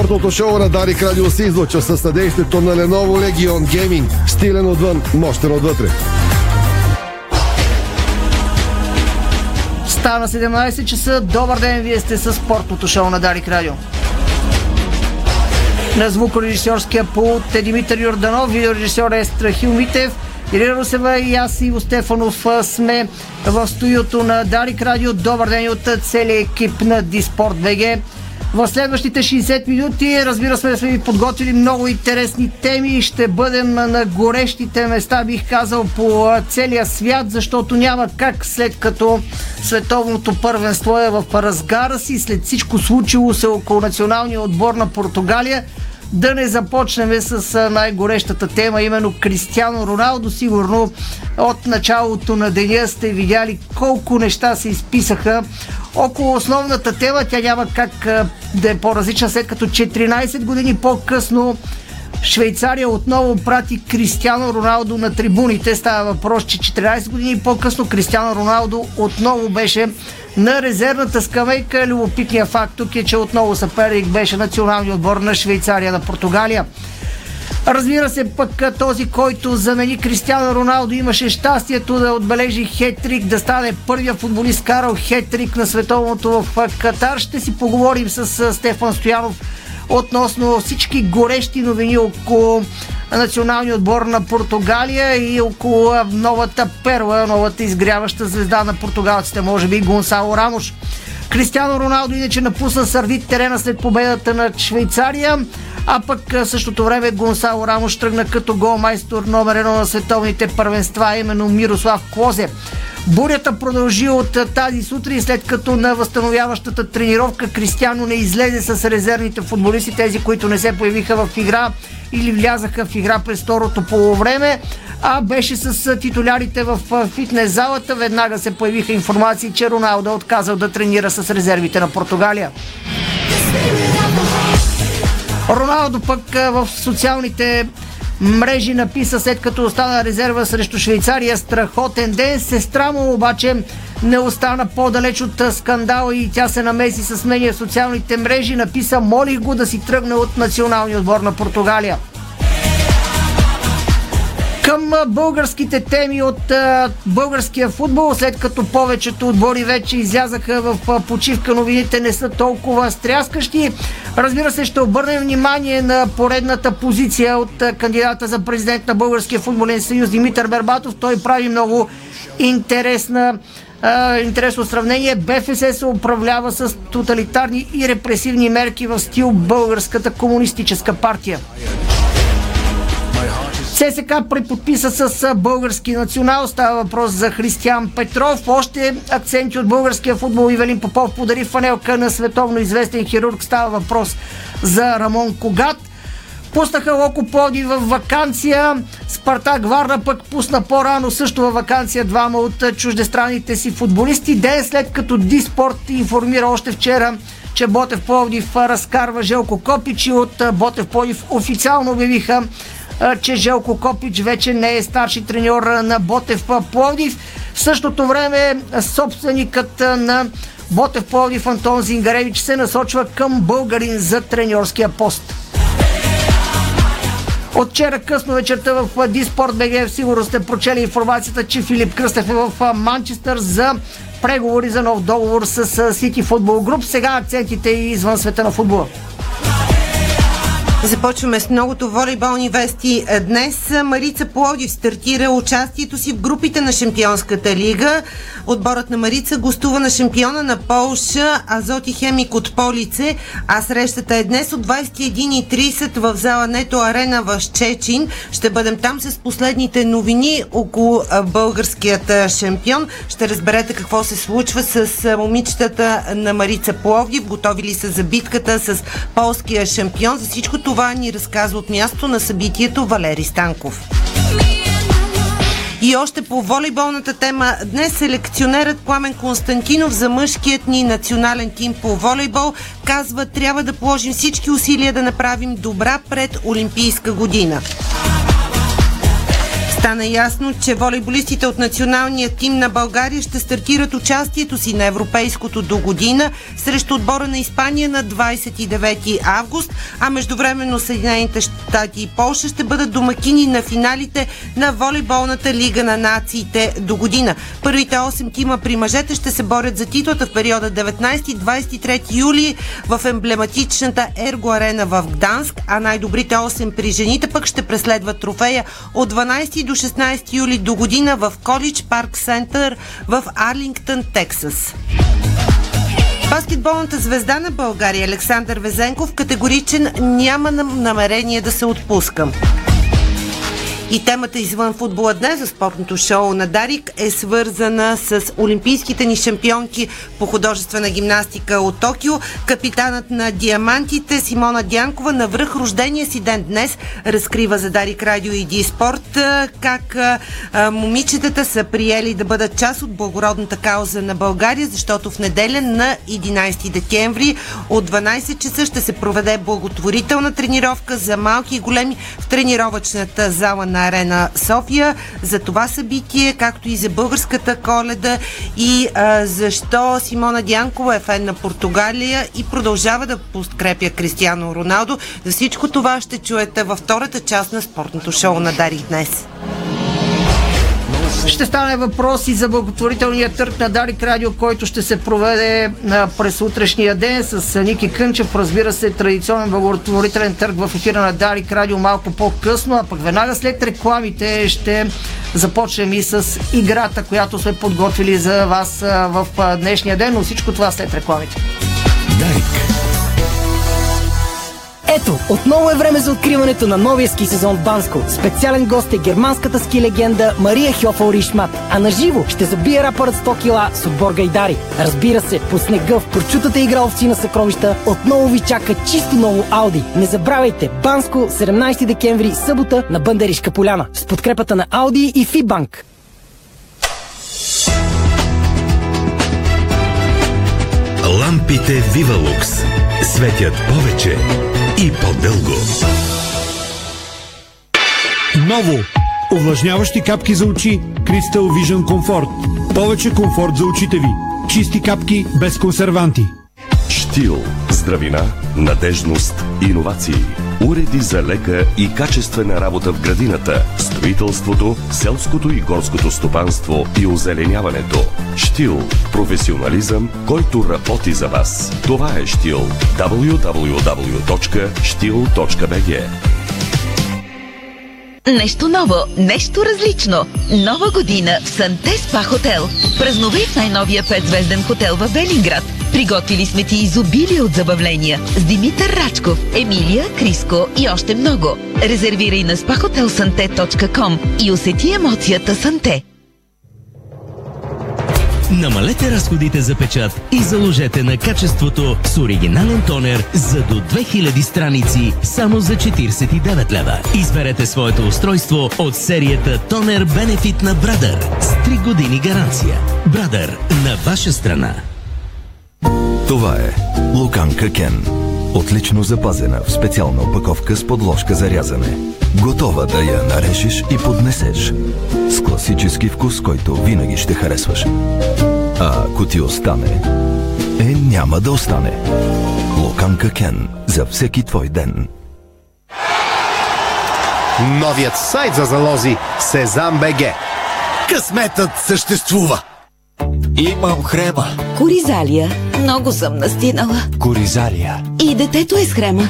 Спортното шоу на Дарик Радио се излучва със съдействието на Lenovo Legion Gaming. Стилен отвън, мощен отвътре. Стана 17 часа. Добър ден, вие сте с спортното шоу на Дарик Радио. На звукорежисьорския пулт е Димитър Йорданов, видеорежисьор е Страхил Митев, Ирина Русева и аз Иво Стефанов сме в студиото на Дарик Радио. Добър ден от целия екип на Диспорт БГ. В следващите 60 минути, разбира се, сме ви подготвили много интересни теми. Ще бъдем на горещите места, бих казал, по целия свят, защото няма как след като световното първенство е в разгара си, след всичко случило се около националния отбор на Португалия, да не започнем с най-горещата тема, именно Кристиано Роналдо. Сигурно от началото на деня сте видяли колко неща се изписаха около основната тема. Тя няма как да е по-различна, след като 14 години по-късно Швейцария отново прати Кристиано Роналдо на трибуните. Става въпрос, че 14 години по-късно Кристиано Роналдо отново беше на резервната скамейка. Любопитният факт тук е, че отново съперник беше националният отбор на Швейцария на Португалия. Разбира се, пък този, който замени Кристиано Роналдо, имаше щастието да отбележи хетрик, да стане първия футболист карал хетрик на световното в Катар. Ще си поговорим с Стефан Стоянов относно всички горещи новини около националния отбор на Португалия и около новата перла, новата изгряваща звезда на португалците, може би Гонсало Рамош. Кристиано Роналдо иначе напусна сърдит терена след победата на Швейцария, а пък същото време Гонсало Рамош тръгна като голмайстор номер едно на световните първенства, именно Мирослав Клозе. Бурята продължи от тази сутрин, след като на възстановяващата тренировка Кристиано не излезе с резервните футболисти, тези, които не се появиха в игра или влязаха в игра през второто полувреме, а беше с титулярите в фитнес залата. Веднага се появиха информации, че Роналдо е отказал да тренира с резервите на Португалия. Роналдо пък в социалните мрежи написа след като остана резерва срещу Швейцария страхотен ден. Сестра му обаче не остана по-далеч от скандала и тя се намеси с мнение в социалните мрежи. Написа, молих го да си тръгне от националния отбор на Португалия. Към българските теми от българския футбол, след като повечето отбори вече излязаха в почивка, новините не са толкова стряскащи. Разбира се, ще обърнем внимание на поредната позиция от кандидата за президент на Българския футболен съюз Димитър Бербатов. Той прави много интересна интересно сравнение. БФС се управлява с тоталитарни и репресивни мерки в стил Българската комунистическа партия. ССК преподписа с български национал. Става въпрос за Християн Петров. Още акценти от българския футбол. Ивелин Попов подари фанелка на световно известен хирург. Става въпрос за Рамон Когат. Пуснаха Локо Поди в вакансия. Спартак Варна пък пусна по-рано също във вакансия двама от чуждестранните си футболисти. Ден след като Диспорт информира още вчера, че Ботев Пловдив разкарва Желко Копич и от Ботев Пловдив официално обявиха че Желко Копич вече не е старши треньор на Ботев Пловдив. В същото време собственикът на Ботев Пловдив Антон Зингаревич се насочва към българин за треньорския пост. От вчера късно вечерта в Диспорт БГ сигурно сте прочели информацията, че Филип Кръстев е в Манчестър за преговори за нов договор с Сити Футбол Груп. Сега акцентите и извън света на футбола. Започваме с многото волейболни вести. Днес Марица Плодив стартира участието си в групите на Шампионската лига. Отборът на Марица гостува на шампиона на Полша Азоти Хемик от Полице, а срещата е днес от 21.30 в зала Нето Арена в Щечин. Ще бъдем там с последните новини около българският шампион. Ще разберете какво се случва с момичетата на Марица Пловдив. Готови ли са за битката с полския шампион? За всичко това ни разказва от място на събитието Валери Станков. И още по волейболната тема. Днес селекционерът Пламен Константинов за мъжкият ни национален тим по волейбол казва, трябва да положим всички усилия да направим добра пред Олимпийска година. Стана ясно, че волейболистите от националния тим на България ще стартират участието си на Европейското до година срещу отбора на Испания на 29 август, а междувременно Съединените щати и Полша ще бъдат домакини на финалите на волейболната лига на нациите до година. Първите 8 тима при мъжете ще се борят за титлата в периода 19-23 юли в емблематичната Ерго арена в Гданск, а най-добрите 8 при жените пък ще преследват трофея от 12 до 16 юли до година в Колидж Парк Център в Арлингтън, Тексас. Баскетболната звезда на България Александър Везенков категоричен няма намерение да се отпускам. И темата извън футбола днес за спортното шоу на Дарик е свързана с олимпийските ни шампионки по художествена гимнастика от Токио. Капитанът на Диамантите Симона Дянкова на връх рождения си ден днес разкрива за Дарик Радио и Ди Спорт как момичетата са приели да бъдат част от благородната кауза на България, защото в неделя на 11 декември от 12 часа ще се проведе благотворителна тренировка за малки и големи в тренировъчната зала на арена София за това събитие, както и за българската коледа и а, защо Симона Дянкова е фен на Португалия и продължава да подкрепя Кристиано Роналдо. За всичко това ще чуете във втората част на спортното шоу на Дарих днес. Ще стане въпрос и за благотворителния търг на Дарик Радио, който ще се проведе през утрешния ден с Ники Кънчев. Разбира се, традиционен благотворителен търг в ефира на Дарик Радио малко по-късно, а пък веднага след рекламите ще започнем и с играта, която сме подготвили за вас в днешния ден, но всичко това след рекламите. Дарик. Ето, отново е време за откриването на новия ски сезон в Банско. Специален гост е германската ски легенда Мария Хьофал Ришмат. А на живо ще забие рапърът 100 кила с отбор Гайдари. Разбира се, по снега в прочутата игра овци на съкровища отново ви чака чисто ново Ауди. Не забравяйте, Банско 17 декември, събота на Бъндаришка поляна. С подкрепата на Ауди и Фибанк. Лампите Вивалукс светят повече и по-дълго. Ново! Увлажняващи капки за очи Crystal Vision Comfort. Повече комфорт за очите ви. Чисти капки без консерванти. Штил. Здравина, надежност, иновации. Уреди за лека и качествена работа в градината, строителството, селското и горското стопанство и озеленяването. Штил. Професионализъм, който работи за вас. Това е Штил. www.stil.bg Нещо ново, нещо различно. Нова година в Санте Спа Хотел. Празнувай в най-новия петзвезден хотел в Велинград. Приготвили сме ти изобилие от забавления с Димитър Рачков, Емилия, Криско и още много. Резервирай на spahotelsante.com и усети емоцията Санте. Намалете разходите за печат и заложете на качеството с оригинален тонер за до 2000 страници само за 49 лева. Изберете своето устройство от серията Тонер Бенефит на Брадър с 3 години гаранция. Брадър на ваша страна. Това е Луканка Кен. Отлично запазена в специална опаковка с подложка за рязане. Готова да я нарежеш и поднесеш. С класически вкус, който винаги ще харесваш. А ако ти остане, е няма да остане. Локанка Кен за всеки твой ден. Новият сайт за залози Сезам БГ. Късметът съществува! Имам хрема. Коризалия. Много съм настинала. Коризалия. И детето е с хрема.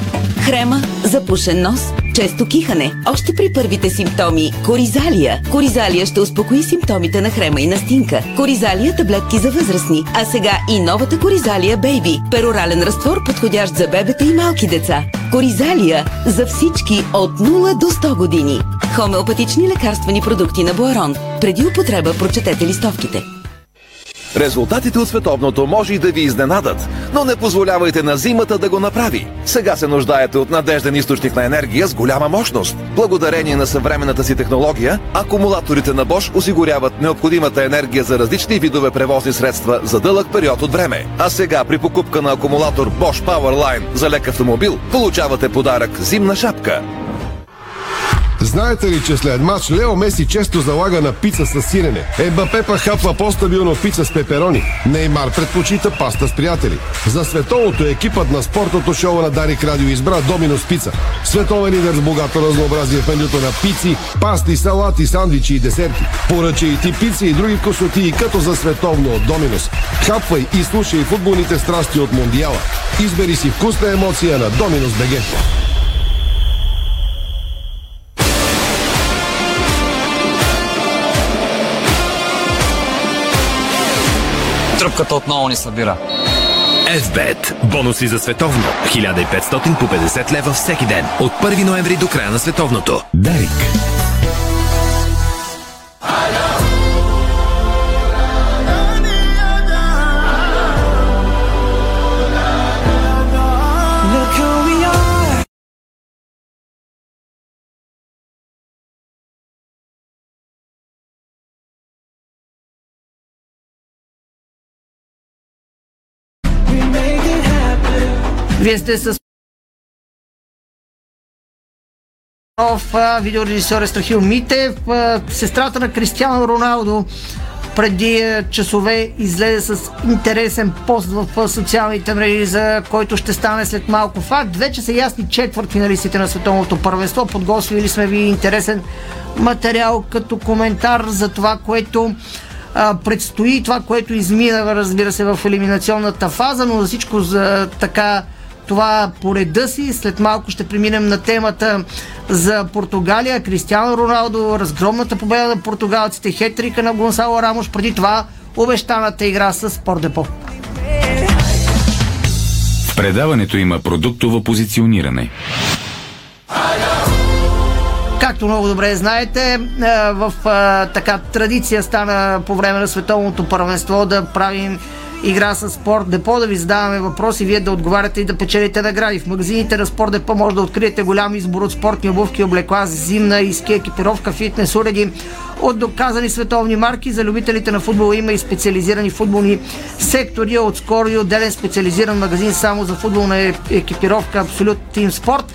Хрема, запушен нос, често кихане. Още при първите симптоми. Коризалия. Коризалия ще успокои симптомите на хрема и настинка. Коризалия таблетки за възрастни. А сега и новата Коризалия Бейби. Перорален разтвор, подходящ за бебета и малки деца. Коризалия за всички от 0 до 100 години. Хомеопатични лекарствени продукти на Буарон. Преди употреба прочетете листовките. Резултатите от световното може и да ви изненадат, но не позволявайте на зимата да го направи. Сега се нуждаете от надежден източник на енергия с голяма мощност. Благодарение на съвременната си технология, акумулаторите на Bosch осигуряват необходимата енергия за различни видове превозни средства за дълъг период от време. А сега при покупка на акумулатор Bosch Powerline за лек автомобил получавате подарък зимна шапка. Знаете ли, че след матч Лео Меси често залага на пица с сирене? Ебапе па хапва по-стабилно пица с пеперони. Неймар предпочита паста с приятели. За световното екипът на спортното шоу на Дарик Радио избра Доминос Пица. Световен лидер с богато разнообразие в менюто на пици, пасти, салати, сандвичи и десерти. Поръчай и ти пици и други косоти като за световно от Доминос. Хапвай и слушай футболните страсти от Мондиала. Избери си вкусна емоция на Доминос БГ. Тръпката отново ни събира. FBET. Бонуси за световно. 1500 по 50 лева всеки ден. От 1 ноември до края на световното. Дарик. Вие сте с видеорежисьор Естрахил Митев, сестрата на Кристиано Роналдо преди часове излезе с интересен пост в социалните мрежи, за който ще стане след малко факт. Вече са ясни четвърт финалистите на световното първенство. Подготвили сме ви интересен материал като коментар за това, което а, предстои, това, което измина, разбира се, в елиминационната фаза, но за всичко за така това по реда си. След малко ще преминем на темата за Португалия. Кристиано Роналдо, разгромната победа на португалците, хетрика на Гонсало Рамош, преди това обещаната игра с Спордепо. В предаването има продуктово позициониране. Както много добре знаете, в така традиция стана по време на световното първенство да правим игра с Спорт Депо, да ви задаваме въпроси, вие да отговаряте и да печелите награди. В магазините на Спорт Депо може да откриете голям избор от спортни обувки, облекла, зимна и ски екипировка, фитнес уреди от доказани световни марки. За любителите на футбола има и специализирани футболни сектори. Отскоро и отделен специализиран магазин само за футболна екипировка Абсолют Тим Спорт.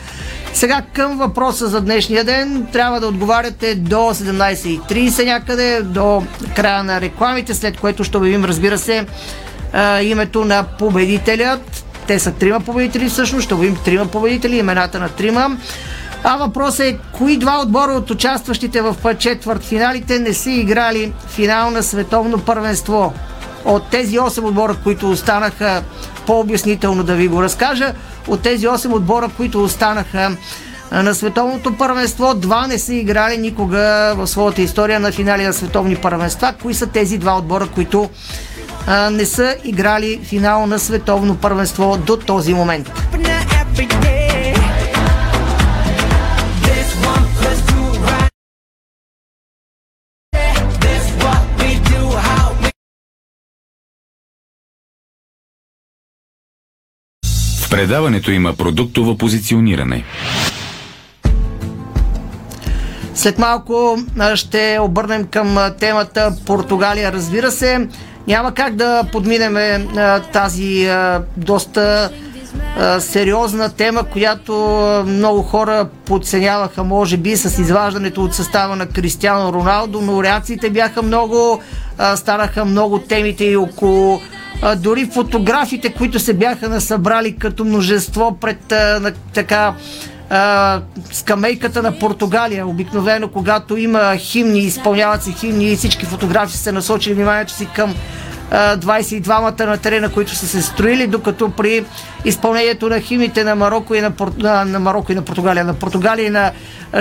Сега към въпроса за днешния ден трябва да отговаряте до 17.30 някъде, до края на рекламите, след което ще обявим, разбира се, а, името на победителят. Те са трима победители всъщност, ще обявим трима победители, имената на трима. А въпросът е, кои два отбора от участващите в четвърт финалите не са играли финал на световно първенство? От тези 8 отбора, които останаха по-обяснително да ви го разкажа, от тези 8 отбора, които останаха на световното първенство, два не са играли никога в своята история на финали на световни първенства. Кои са тези два отбора, които а, не са играли финал на световно първенство до този момент? В предаването има продуктово позициониране. След малко ще обърнем към темата Португалия, разбира се. Няма как да подминем тази доста сериозна тема, която много хора подценяваха, може би, с изваждането от състава на Кристиано Роналдо, но реакциите бяха много, станаха много темите и около дори фотографите, които се бяха насъбрали като множество пред така скамейката на Португалия. Обикновено, когато има химни, изпълняват се химни и всички фотографии се насочили вниманието си към 22-мата на терена, които са се строили, докато при изпълнението на химните на Марокко и на, на, на Марокко и на Португалия, на Португалия и на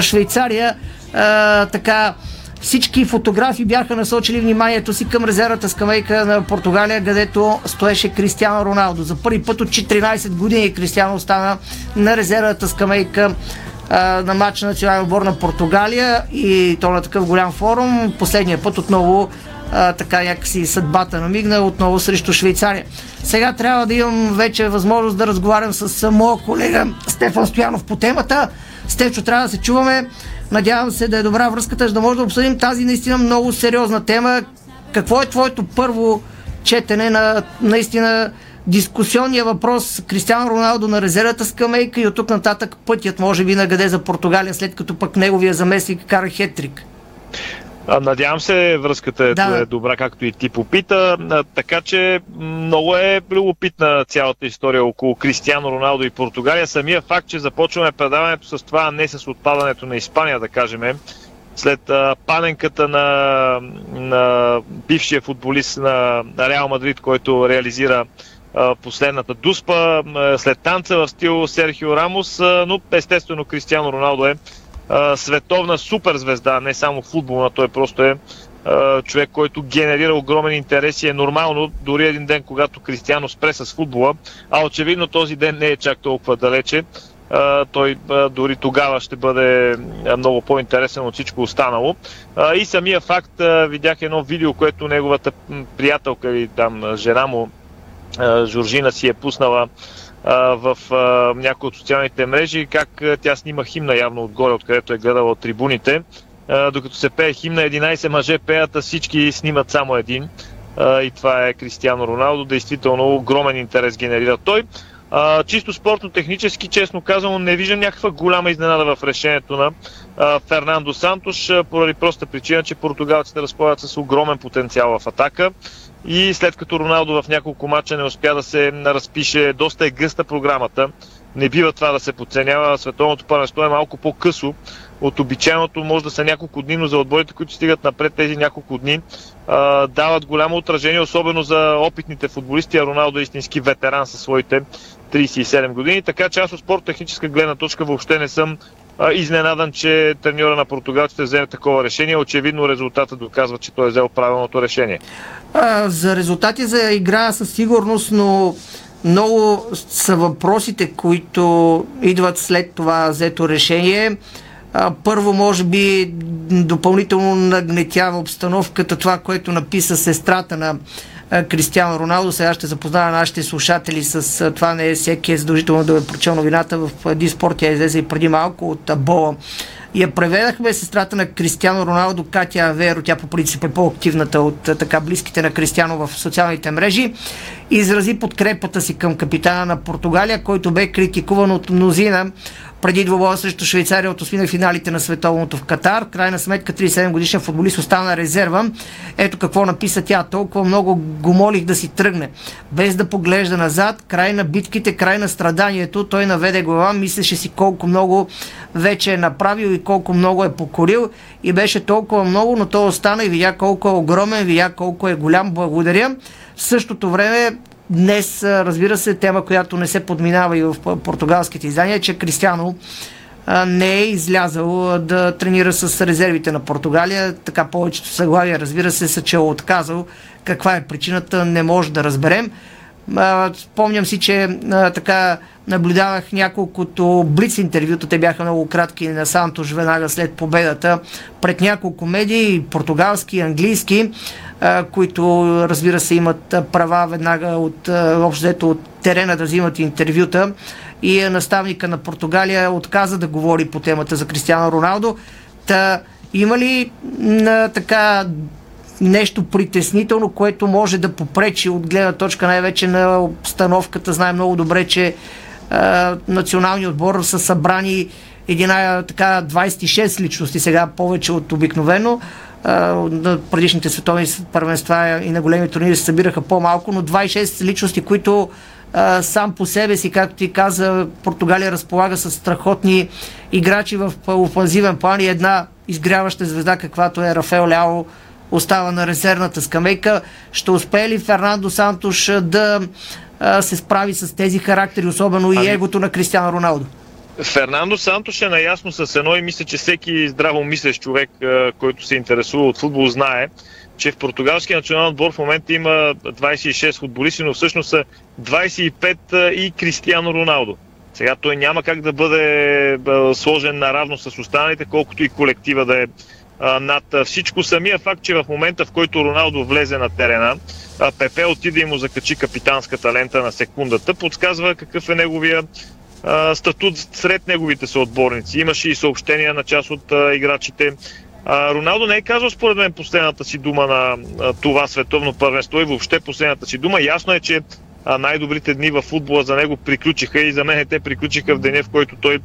Швейцария, а, така всички фотографии бяха насочили вниманието си към резервата скамейка на Португалия, където стоеше Кристиано Роналдо. За първи път от 14 години Кристиано стана на резервата скамейка на матч на националния отбор на Португалия и то на такъв голям форум. Последния път отново а, така някакси съдбата намигна отново срещу Швейцария. Сега трябва да имам вече възможност да разговарям с моя колега Стефан Стоянов по темата. Стефчо, трябва да се чуваме. Надявам се да е добра връзката, за да може да обсъдим тази наистина много сериозна тема. Какво е твоето първо четене на наистина дискусионния въпрос Кристиано Роналдо на резервата скамейка и от тук нататък пътят може би нагаде за Португалия, след като пък неговия заместник кара хетрик. Надявам се, връзката е, да. е добра, както и ти попита. Така че много е любопитна цялата история около Кристиано Роналдо и Португалия. Самия факт, че започваме предаването с това, а не с отпадането на Испания, да кажем, след а, паненката на, на бившия футболист на, на Реал Мадрид, който реализира а, последната дуспа, а, след танца в стил Серхио Рамос, а, но естествено Кристиано Роналдо е световна суперзвезда, не само футболна, той просто е човек, който генерира огромен интерес и е нормално дори един ден, когато Кристиано спре с футбола, а очевидно този ден не е чак толкова далече, той дори тогава ще бъде много по-интересен от всичко останало. И самия факт, видях едно видео, което неговата приятелка или там жена му, Жоржина си е пуснала в някои от социалните мрежи, как тя снима химна явно отгоре, откъдето е гледала от трибуните. Докато се пее химна, 11 мъже пеят, а всички снимат само един. И това е Кристиано Роналдо. Действително огромен интерес генерира той. А, чисто спортно-технически, честно казано, не виждам някаква голяма изненада в решението на а, Фернандо Сантош, поради проста причина, че португалците разполагат с огромен потенциал в атака. И след като Роналдо в няколко мача не успя да се разпише, доста е гъста програмата. Не бива това да се подценява. Световното първенство е малко по-късо от обичайното. Може да са няколко дни, но за отборите, които стигат напред тези няколко дни, а, дават голямо отражение, особено за опитните футболисти. А Роналдо е истински ветеран със своите 37 години. Така че аз от спорт-техническа гледна точка въобще не съм изненадан, че треньора на португалците вземе такова решение. Очевидно резултатът доказва, че той е взел правилното решение. А, за резултати за игра със сигурност, но много са въпросите, които идват след това взето решение. А, първо, може би, допълнително нагнетява обстановката това, което написа сестрата на Кристиано Роналдо. Сега ще запознава нашите слушатели с това. Не е всеки е задължително да е прочел новината в Диспорт. Тя излезе и преди малко от Бола. Я преведахме сестрата на Кристиано Роналдо, Катя Аверо, тя по принцип е по-активната от така близките на Кристиано в социалните мрежи, изрази подкрепата си към капитана на Португалия, който бе критикуван от мнозина преди двобоя срещу Швейцария от осмина финалите на световното в Катар. Крайна сметка 37 годишен футболист остана резерва. Ето какво написа тя. Толкова много го молих да си тръгне. Без да поглежда назад, край на битките, край на страданието, той наведе глава, мислеше си колко много вече е направил и колко много е покорил и беше толкова много, но той остана и видя колко е огромен, видя колко е голям. Благодаря. В същото време Днес, разбира се, тема, която не се подминава и в португалските издания, че Кристиано не е излязъл да тренира с резервите на Португалия. Така повечето съглавия, разбира се, са че е отказал. Каква е причината, не може да разберем. Спомням си, че така наблюдавах няколкото блиц интервюта, те бяха много кратки на Сантош веднага след победата, пред няколко медии, португалски, английски, които разбира се имат права веднага от общото от терена да взимат интервюта и наставника на Португалия отказа да говори по темата за Кристиано Роналдо. Та има ли на така нещо притеснително, което може да попречи от гледна точка най-вече на обстановката. Знаем много добре, че а, националният отбор са събрани една, така, 26 личности, сега повече от обикновено. на предишните световни първенства и на големи турнири се събираха по-малко, но 26 личности, които а, сам по себе си, както ти каза, Португалия разполага с страхотни играчи в офанзивен план и една изгряваща звезда, каквато е Рафаел Ляо, остава на резервната скамейка. Ще успее ли Фернандо Сантош да се справи с тези характери, особено ами... и егото на Кристиано Роналдо? Фернандо Сантош е наясно с едно и мисля, че всеки здраво мислещ човек, който се интересува от футбол, знае, че в португалския национален отбор в момента има 26 футболисти, но всъщност са 25 и Кристиано Роналдо. Сега той няма как да бъде сложен наравно с останалите, колкото и колектива да е над всичко. Самия факт, че в момента, в който Роналдо влезе на терена, Пепе отиде и му закачи капитанската лента на секундата, подсказва какъв е неговия статут сред неговите съотборници. Имаше и съобщения на част от играчите. Роналдо не е казал според мен последната си дума на това световно първенство и въобще последната си дума. Ясно е, че най-добрите дни в футбола за него приключиха и за мен те приключиха в деня, в който той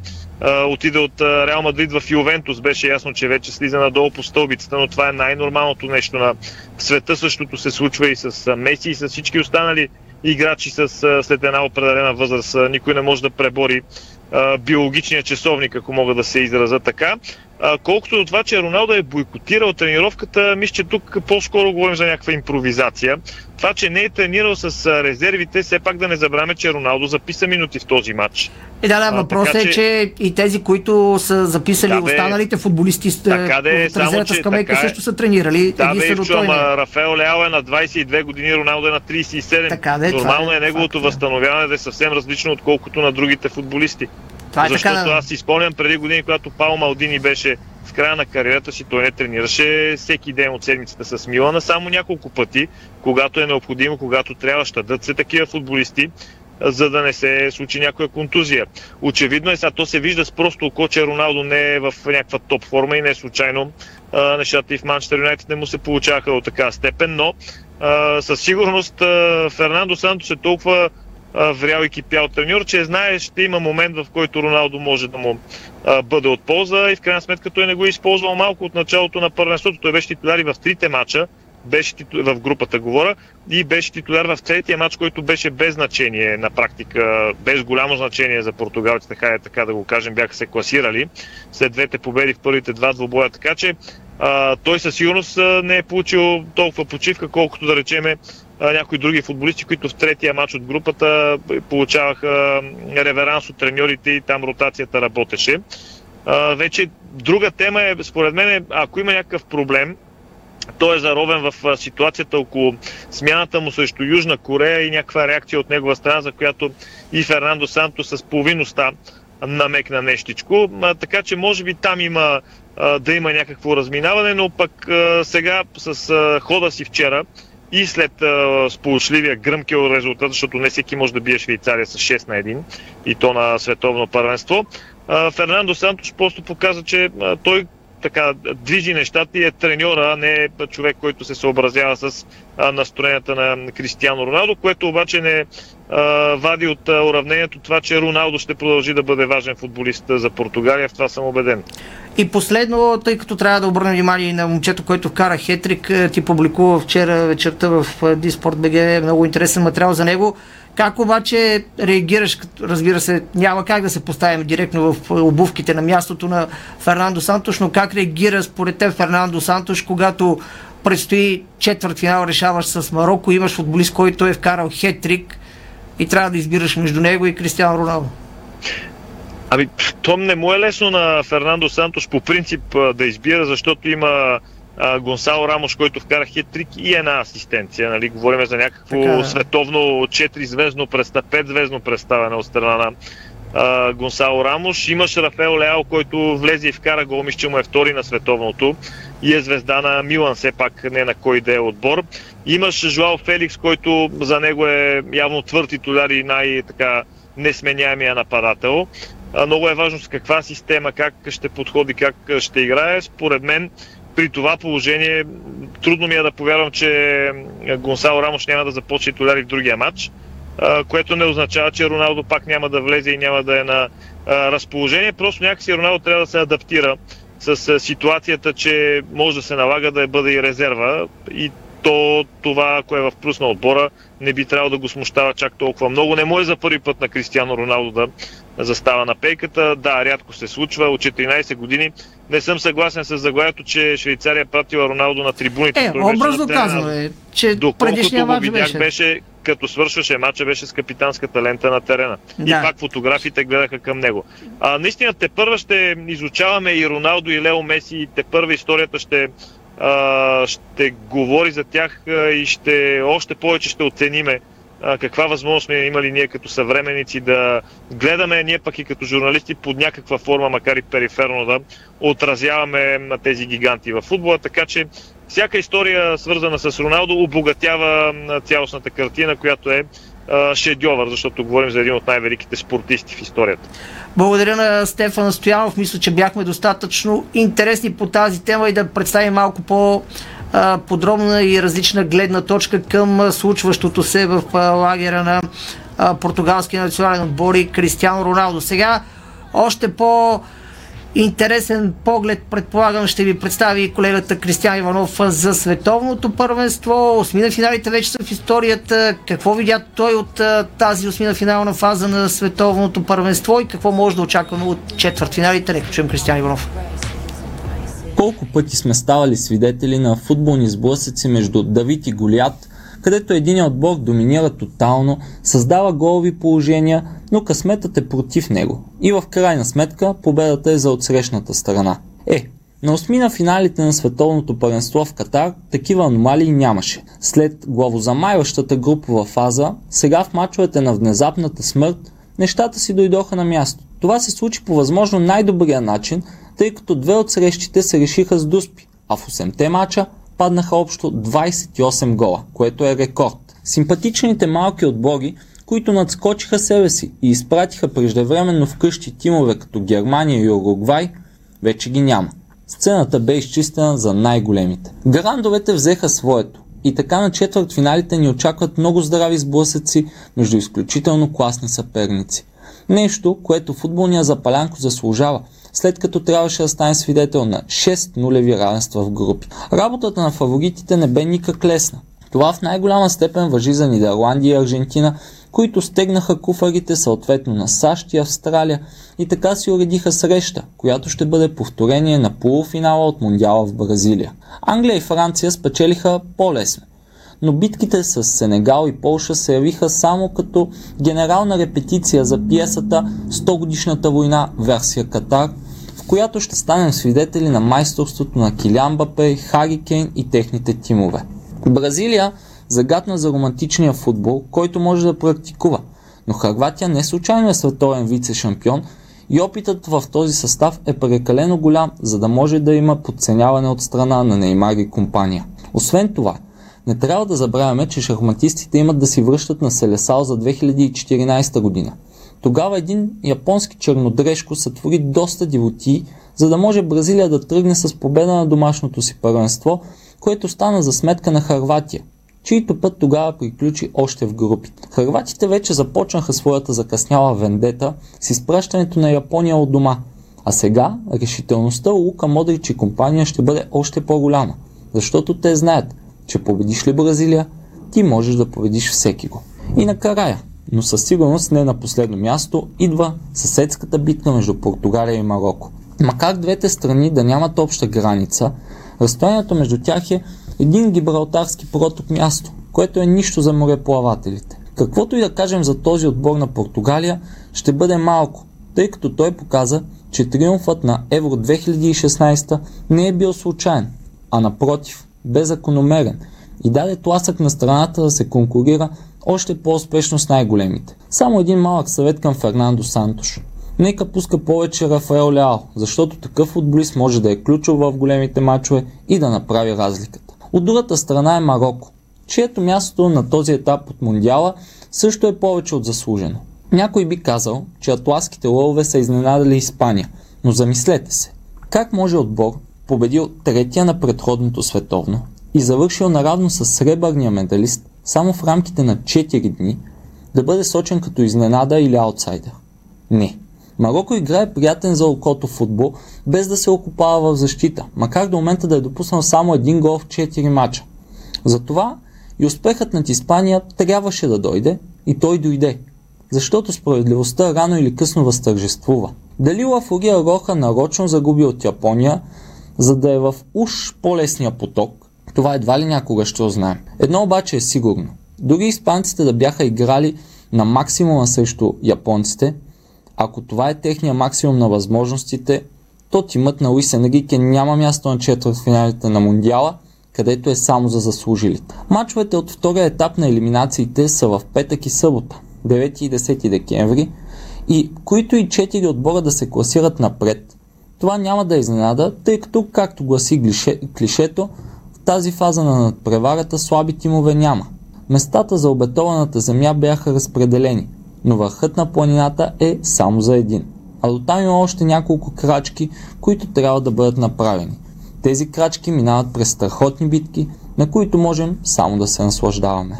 отиде от Реал Мадрид в Ювентус. Беше ясно, че вече слиза надолу по стълбицата, но това е най-нормалното нещо на света. Същото се случва и с Меси и с всички останали играчи с, след една определена възраст. Никой не може да пребори биологичния часовник, ако мога да се израза така. Колкото до това, че Роналдо е бойкотирал тренировката, мисля, че тук по-скоро говорим за някаква импровизация. Това, че не е тренирал с резервите, все пак да не забравяме, че Роналдо записа минути в този матч. И да, да, въпросът е, че и тези, които са записали да, останалите футболисти така де, от резервата скамейка, е. също са тренирали. Да, бе, чувам, Рафаел Ляо е на 22 години, Роналдо е на 37. Така, де, Нормално е, е неговото факт, възстановяване да е съвсем различно, отколкото на другите футболисти. Това е Защото така, да. аз си спомням преди години, когато Пао Малдини беше в края на кариерата си, той не тренираше всеки ден от седмицата с Милана, само няколко пъти, когато е необходимо, когато трябва, щадат се такива футболисти, за да не се случи някоя контузия. Очевидно е, сега то се вижда с просто око, че Роналдо не е в някаква топ форма и не е случайно а, нещата и в Манчестър Юнайтед не му се получаваха от така степен, но а, със сигурност а, Фернандо Сантос е толкова врял и кипял треньор, че знае, ще има момент, в който Роналдо може да му а, бъде от полза и в крайна сметка той не го е използвал малко от началото на първенството. Той беше титуляр в трите мача, беше титу... в групата говоря, и беше титуляр в третия матч, който беше без значение на практика, без голямо значение за португалците, така, е, така да го кажем, бяха се класирали след двете победи в първите два двобоя, така че а, той със сигурност не е получил толкова почивка, колкото да речеме някои други футболисти, които в третия матч от групата получаваха реверанс от треньорите и там ротацията работеше. Вече друга тема е, според мен, ако има някакъв проблем, той е заровен в ситуацията около смяната му срещу Южна Корея и някаква реакция от негова страна, за която и Фернандо Санто с половиността намекна нещичко. Така че може би там има да има някакво разминаване, но пък сега с хода си вчера и след сполучливия гръмкия резултат, защото не всеки може да бие Швейцария с 6 на 1 и то на световно първенство, Фернандо Сантош просто показа, че той така движи нещата и е треньора, а не е човек, който се съобразява с настроенията на Кристиано Роналдо, което обаче не а, вади от а, уравнението това, че Роналдо ще продължи да бъде важен футболист за Португалия, в това съм убеден. И последно, тъй като трябва да обърнем внимание на момчето, който вкара хетрик, е, ти публикува вчера вечерта в Диспорт БГ много интересен материал за него. Как обаче реагираш, разбира се, няма как да се поставим директно в обувките на мястото на Фернандо Сантош, но как реагира според теб Фернандо Сантош, когато предстои четвърт финал, решаваш с Марокко, имаш футболист, който е вкарал хетрик и трябва да избираш между него и Кристиан Роналдо? Ами, то не му е лесно на Фернандо Сантош по принцип да избира, защото има а, Гонсало Рамош, който вкара хитрик и една асистенция. Нали? Говорим за някакво така, световно 4-звездно, 5-звездно представяне от страна на а, Гонсало Рамош. Имаш Рафаел Леал, който влезе и вкара гол, мисля, че му е втори на световното и е звезда на Милан, все пак не на кой да е отбор. Имаш Жуал Феликс, който за него е явно твърд титуляр и най-така несменяемия нападател. Много е важно с каква система, как ще подходи, как ще играе. Според мен при това положение трудно ми е да повярвам, че Гонсало Рамош няма да започне титуляри в другия матч, което не означава, че Роналдо пак няма да влезе и няма да е на разположение. Просто някакси Роналдо трябва да се адаптира с ситуацията, че може да се налага да бъде и резерва и то това, ако е в плюс на отбора, не би трябвало да го смущава чак толкова много. Не може за първи път на Кристиано Роналдо да застава на пейката. Да, рядко се случва. От 14 години не съм съгласен с заглавието, че Швейцария пратила Роналдо на трибуните. Е, образно казано е, че предишния матч видях, беше. беше като свършваше матча, беше с капитанската лента на терена. Да. И пак фотографите гледаха към него. А, наистина, те първа ще изучаваме и Роналдо и Лео Меси, и те първа историята ще ще говори за тях и ще още повече ще оцениме каква възможност сме имали ние като съвременници да гледаме ние пък и като журналисти под някаква форма, макар и периферно да отразяваме на тези гиганти в футбола, така че всяка история свързана с Роналдо обогатява цялостната картина, която е шедьовър, защото говорим за един от най-великите спортисти в историята. Благодаря на Стефан Стоянов. Мисля, че бяхме достатъчно интересни по тази тема и да представим малко по подробна и различна гледна точка към случващото се в лагера на португалския национален отбор и Кристиано Роналдо. Сега още по интересен поглед, предполагам, ще ви представи колегата Кристиан Иванов за световното първенство. Осмина финалите вече са в историята. Какво видя той от тази осмина финална фаза на световното първенство и какво може да очакваме от четвъртфиналите? Нека чуем Кристиан Иванов. Колко пъти сме ставали свидетели на футболни сблъсъци между Давид и Голят, където един отбор доминира тотално, създава голови положения, но късметът е против него. И в крайна сметка победата е за отсрещната страна. Е, на осмина финалите на световното паренство в Катар такива аномалии нямаше. След главозамайващата групова фаза, сега в мачовете на внезапната смърт, нещата си дойдоха на място. Това се случи по възможно най-добрия начин, тъй като две от срещите се решиха с дуспи, а в 8-те мача паднаха общо 28 гола, което е рекорд. Симпатичните малки отбори, които надскочиха себе си и изпратиха преждевременно вкъщи тимове като Германия и Уругвай, вече ги няма. Сцената бе изчистена за най-големите. Грандовете взеха своето и така на четвърт финалите ни очакват много здрави сблъсъци между изключително класни съперници. Нещо, което футболния запалянко заслужава – след като трябваше да стане свидетел на 6 нулеви равенства в групи. Работата на фаворитите не бе никак лесна. Това в най-голяма степен въжи за Нидерландия и Аржентина, които стегнаха куфарите съответно на САЩ и Австралия и така си уредиха среща, която ще бъде повторение на полуфинала от Мондиала в Бразилия. Англия и Франция спечелиха по-лесно но битките с Сенегал и Полша се явиха само като генерална репетиция за пиесата 100 годишната война версия Катар, в която ще станем свидетели на майсторството на Килян Бапе, Хари Кейн и техните тимове. Бразилия загадна за романтичния футбол, който може да практикува, но Харватия не случайно е световен вице-шампион и опитът в този състав е прекалено голям, за да може да има подценяване от страна на Неймар и компания. Освен това, не трябва да забравяме, че шахматистите имат да си връщат на Селесал за 2014 година. Тогава един японски чернодрешко сътвори доста дивоти, за да може Бразилия да тръгне с победа на домашното си първенство, което стана за сметка на Харватия, чието път тогава приключи още в групите. Харватите вече започнаха своята закъсняла вендета с изпращането на Япония от дома, а сега решителността Лука Модрич и компания ще бъде още по-голяма, защото те знаят, че победиш ли Бразилия, ти можеш да победиш всеки го. И накрая, но със сигурност не на последно място, идва съседската битка между Португалия и Марокко. Макар двете страни да нямат обща граница, разстоянието между тях е един гибралтарски проток място, което е нищо за мореплавателите. Каквото и да кажем за този отбор на Португалия, ще бъде малко, тъй като той показа, че триумфът на Евро 2016 не е бил случайен, а напротив, бе закономерен и даде тласък на страната да се конкурира още по-успешно с най-големите. Само един малък съвет към Фернандо Сантош. Нека пуска повече Рафаел Леал, защото такъв футболист може да е ключов в големите мачове и да направи разликата. От другата страна е Марокко, чието място на този етап от Мондиала също е повече от заслужено. Някой би казал, че атласките лъвове са изненадали Испания, но замислете се. Как може отбор, победил третия на предходното световно и завършил наравно с сребърния медалист само в рамките на 4 дни, да бъде сочен като изненада или аутсайдер. Не. Марокко играе приятен за окото футбол, без да се окупава в защита, макар до момента да е допуснал само един гол в 4 мача. Затова и успехът над Испания трябваше да дойде и той дойде, защото справедливостта рано или късно възтържествува. Дали Лафория Роха нарочно загуби от Япония, за да е в уж по-лесния поток, това едва ли някога ще узнаем. Едно обаче е сигурно. Дори испанците да бяха играли на максимума срещу японците, ако това е техния максимум на възможностите, то тимът на Луис Енрике няма място на четвъртфиналите на Мундиала, където е само за заслужилите. Мачовете от втория етап на елиминациите са в петък и събота, 9 и 10 декември, и които и 4 отбора да се класират напред, това няма да е изненада, тъй като, както гласи клишето, в тази фаза на надпреварата слаби тимове няма. Местата за обетованата земя бяха разпределени, но върхът на планината е само за един. А до там има още няколко крачки, които трябва да бъдат направени. Тези крачки минават през страхотни битки, на които можем само да се наслаждаваме.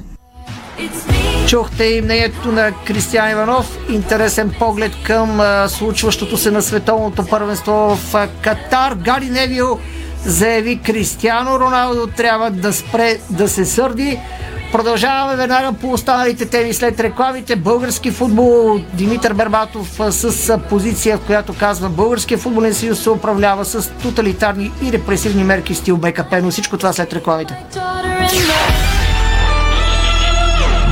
Чухте и мнението на Кристиан Иванов. Интересен поглед към а, случващото се на световното първенство в а, Катар. Гари Невил заяви Кристиано Роналдо трябва да спре да се сърди. Продължаваме веднага по останалите теми след рекламите. Български футбол. Димитър Бербатов с позиция, в която казва Българския футболен съюз се управлява с тоталитарни и репресивни мерки стил БКП. Но всичко това след рекламите.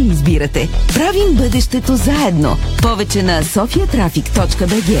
Сами избирате. Правим бъдещето заедно. Повече на sofiatraffic.bg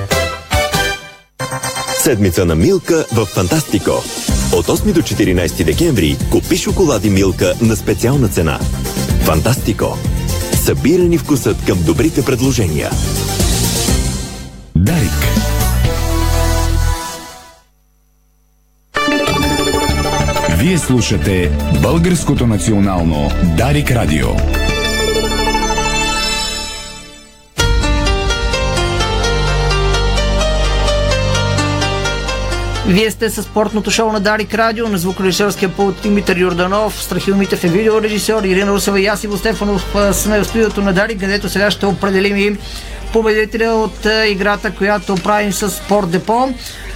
Седмица на Милка в Фантастико. От 8 до 14 декември купи шоколади Милка на специална цена. Фантастико. Събирани вкусът към добрите предложения. Дарик. Вие слушате Българското национално Дарик Радио. Вие сте с спортното шоу на Дарик Радио, на звукорежисерския пулт Димитър Йорданов, Страхил Митев е видеорежисьор, Ирина Русева и аз Иво Стефанов сме в студиото на Дарик, където сега ще определим и победителя от играта, която правим с Спорт Депо.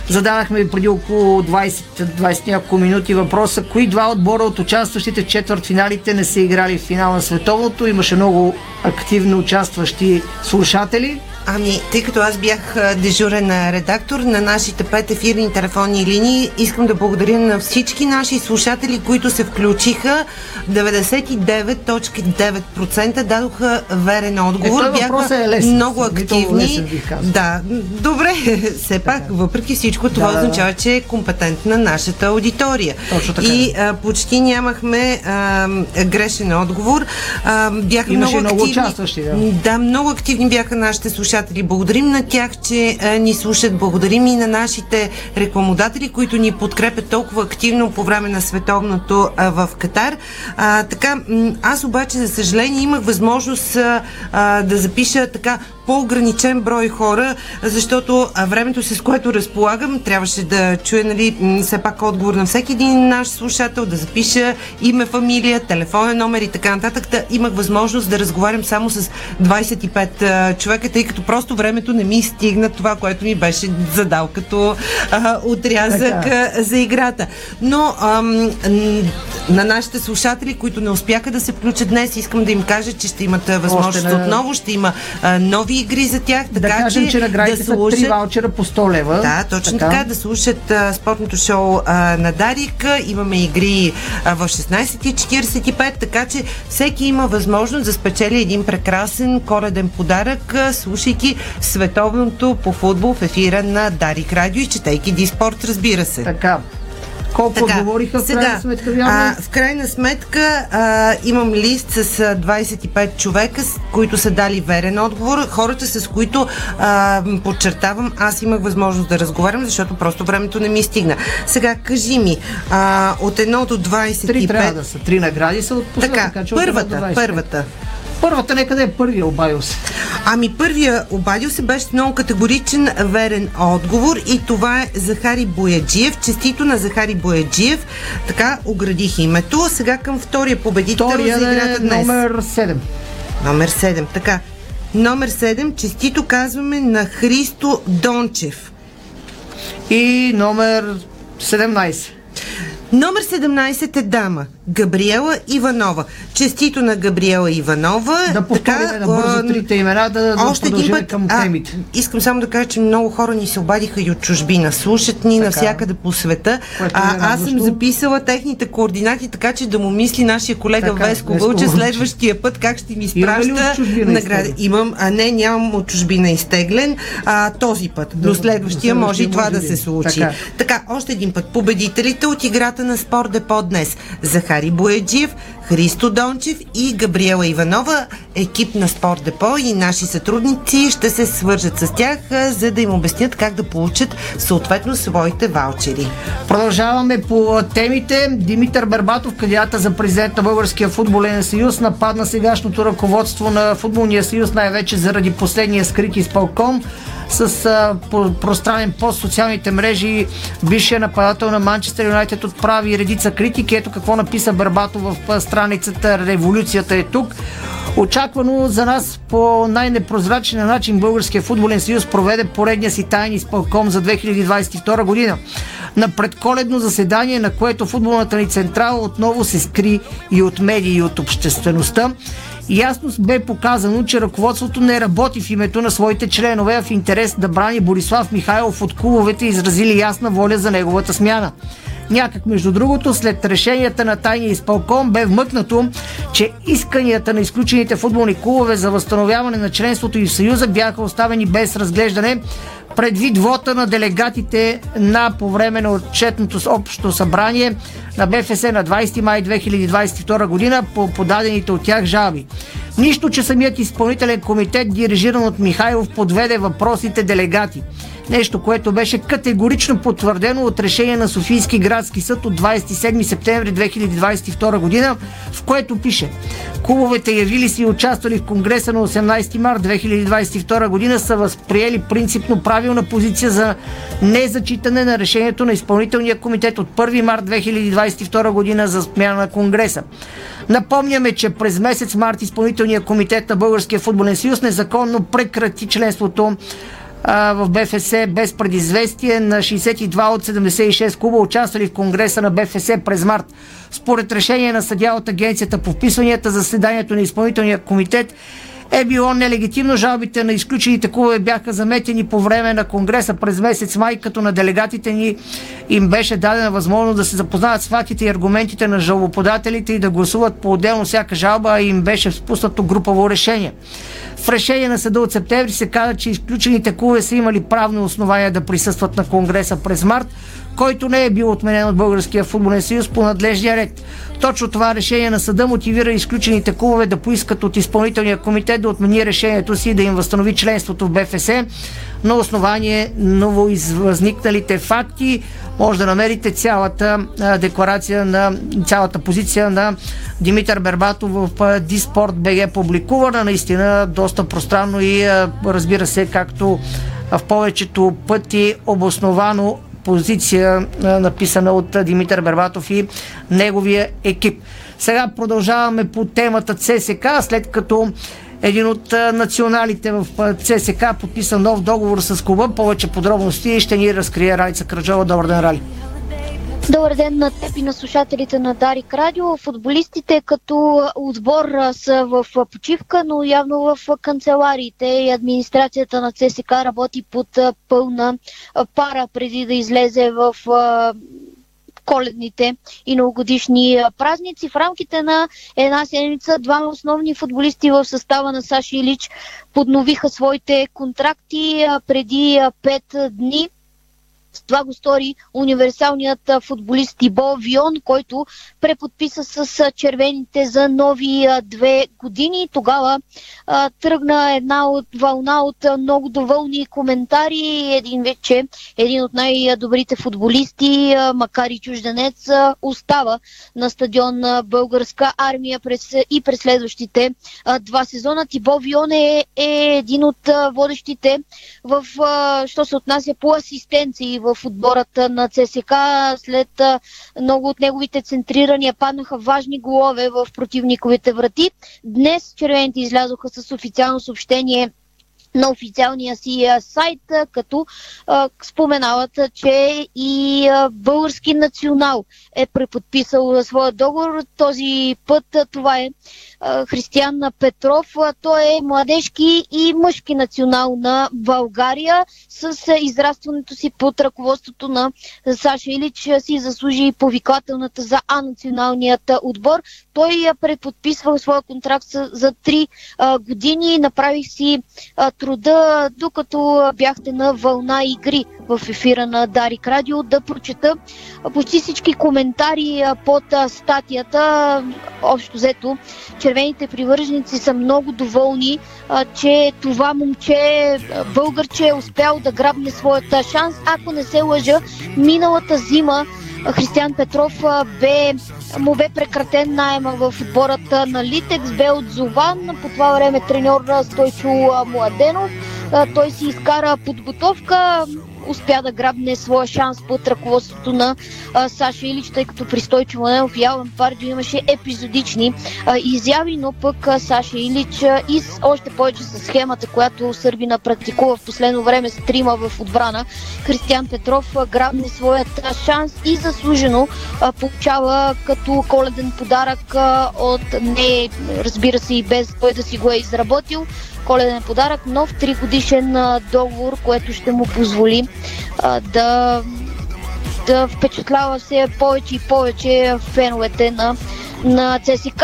Зададахме преди около 20-20 няколко минути въпроса, кои два отбора от участващите в четвъртфиналите не са играли в финал на световното. Имаше много активно участващи слушатели. Ами, тъй като аз бях дежурен редактор на нашите пет ефирни телефонни линии, искам да благодаря на всички наши слушатели, които се включиха. 99.9% дадоха верен отговор. Е, бяха е лесен. много активни. Лесен, да, добре. Все пак, въпреки всичко, това Да, означава, че е компетентна нашата аудитория. Точно така. И а, почти нямахме а, грешен отговор. А, бяха Имаше много много активни. да. Да, много активни бяха нашите слушатели. Благодарим на тях, че а, ни слушат. Благодарим и на нашите рекламодатели, които ни подкрепят толкова активно по време на световното а, в Катар. А, така, аз обаче, за съжаление, имах възможност а, а, да запиша така по-ограничен брой хора, защото времето, с което разполагам, трябваше да чуя, нали, все пак отговор на всеки един наш слушател, да запиша име, фамилия, телефонен номер и така нататък. Та имах възможност да разговарям само с 25 а, човека, тъй като просто времето не ми стигна това, което ми беше задал като а, отрязък Така. за играта. Но ам, на нашите слушатели, които не успяха да се включат днес, искам да им кажа, че ще имат възможност Още не. отново, ще има а, нови нови игри за тях, така да кажем, че, че да слушат... са 3 ваучера по 100 лева. Да, точно така, така да слушат а, спортното шоу а, на Дарик. Имаме игри а, в 16.45, така че всеки има възможност да спечели един прекрасен коледен подарък, слушайки световното по футбол в ефира на Дарик Радио и четейки Диспорт, разбира се. Така. Колко така, говориха в крайна сметка? А, в крайна сметка а, имам лист с 25 човека, с които са дали верен отговор. Хората, с които а, подчертавам, аз имах възможност да разговарям, защото просто времето не ми стигна. Сега, кажи ми, а, от 1 до 25... Три трябва да са. Три награди са отпуснати. Така, така че първата, първата. Първата нека да е първия обадил се. Ами първия обадил се беше много категоричен верен отговор и това е Захари Бояджиев. Честито на Захари Бояджиев. Така оградих името. Сега към втория победител Втория за играта е днес. номер 7. Номер 7. Така. Номер 7. Честито казваме на Христо Дончев. И номер 17. Номер 17 е дама. Габриела Иванова. Честито на Габриела Иванова. Да повторим така, да бързо трите имена, да, да още един път, към темите. А, искам само да кажа, че много хора ни се обадиха и от чужбина. Слушат ни така, навсякъде по света. А, аз съм записала техните координати, така че да му мисли нашия колега така, Веско Вълче следващия път как ще ми изпраща награда. Имам, а не, нямам от чужбина изтеглен. А, този път. До, до следващия може и това да се случи. Така. така, още един път. Победителите от играта на Спорт Депо днес. Захар Захари Боеджиев, Христо Дончев и Габриела Иванова, екип на Спорт Депо и наши сътрудници ще се свържат с тях, за да им обяснят как да получат съответно своите ваучери. Продължаваме по темите. Димитър Бербатов, кандидата за президент на Българския футболен съюз, нападна сегашното ръководство на Футболния съюз, най-вече заради последния скрит изпълком с а, по, пространен пост социалните мрежи. Бившия нападател на Манчестър Юнайтед отправи редица критики. Ето какво написа Барбато в страницата Революцията е тук. Очаквано за нас по най-непрозрачен начин Българския футболен съюз проведе поредния си тайн изпълком за 2022 година. На предколедно заседание, на което футболната ни централа отново се скри и от медии, и от обществеността. Ясно бе показано, че ръководството не работи в името на своите членове, а в интерес да брани Борислав Михайлов от клубовете, изразили ясна воля за неговата смяна. Някак, между другото, след решенията на тайния изпълком бе вмъкнато, че исканията на изключените футболни клубове за възстановяване на членството и в Съюза бяха оставени без разглеждане, предвид вота на делегатите на по време на отчетното общо събрание на БФС на 20 май 2022 година по подадените от тях жалби. Нищо, че самият изпълнителен комитет, дирижиран от Михайлов, подведе въпросите делегати. Нещо, което беше категорично потвърдено от решение на Софийски градски съд от 27 септември 2022 година, в което пише Клубовете явили си и участвали в Конгреса на 18 март 2022 година са възприели принципно правилна позиция за незачитане на решението на изпълнителния комитет от 1 март 2022 година за смяна на Конгреса. Напомняме, че през месец март изпълнителният комитет на Българския футболен съюз незаконно прекрати членството в БФС без предизвестие на 62 от 76 клуба, участвали в Конгреса на БФС през март. Според решение на съдя от Агенцията по вписванията, заседанието на изпълнителния комитет е било нелегитимно. Жалбите на изключените клубове бяха заметени по време на Конгреса през месец май, като на делегатите ни им беше дадена възможност да се запознаят с фактите и аргументите на жалбоподателите и да гласуват по-отделно всяка жалба, а им беше спуснато групово решение. В решение на съда от септември се каза, че изключените клубове са имали правно основание да присъстват на Конгреса през март, който не е бил отменен от Българския футболен съюз по надлежния ред. Точно това решение на съда мотивира изключените клубове да поискат от изпълнителния комитет да отмени решението си да им възстанови членството в БФС на основание новоизвъзникналите факти. Може да намерите цялата декларация на цялата позиция на Димитър Бербатов в Диспорт БГ публикувана наистина доста пространно и разбира се както в повечето пъти обосновано позиция, написана от Димитър Бербатов и неговия екип. Сега продължаваме по темата ЦСК, след като един от националите в ЦСК подписа нов договор с клуба. Повече подробности ще ни разкрие Ралица Краджова. Добър ден, Рали. Добър ден на теб и на слушателите на Дарик Радио. Футболистите като отбор са в почивка, но явно в канцелариите и администрацията на ЦСК работи под пълна пара преди да излезе в коледните и новогодишни празници. В рамките на една седмица двама основни футболисти в състава на Саши Илич подновиха своите контракти преди 5 дни. Това го стори универсалният футболист Тибо Вион, който преподписа с червените за нови две години. Тогава а, тръгна една от вълна от много доволни коментари. Един вече, един от най-добрите футболисти, макар и чужденец, остава на стадион Българска армия през, и през следващите а, два сезона. Тибо Вион е, е един от водещите в, що се отнася по асистенции в отбората на ЦСК. След много от неговите центрирания паднаха важни голове в противниковите врати. Днес червените излязоха с официално съобщение на официалния си сайт, като а, споменават, че и а, български национал е преподписал своя договор. Този път това е Християн Петров. Той е младежки и мъжки национал на България. С израстването си под ръководството на Саша Илич си заслужи повиквателната за А националният отбор. Той предподписва своя контракт за 3 години. Направих си труда, докато бяхте на вълна игри в ефира на Дарик Радио, да прочета почти всички коментари под статията. Общо взето, червените привърженици са много доволни, че това момче, българче е успял да грабне своята шанс. Ако не се лъжа, миналата зима Християн Петров бе, му бе прекратен найема в отбората на Литекс, бе от Зован, по това време треньор Стойчо Младенов. Той си изкара подготовка, успя да грабне своя шанс под ръководството на а, Саша Илич, тъй като при Стойчо Младенов и Алан Пардио имаше епизодични а, изяви, но пък а, Саша Илич а, и с, още повече с схемата, която Сърбина практикува в последно време с трима в отбрана, Християн Петров а, грабне своят а, шанс и заслужено а, получава като коледен подарък а, от не, разбира се и без той да си го е изработил, коледен подарък, нов 3 годишен договор, което ще му позволи а, да, да впечатлява все повече и повече феновете на на ЦСК.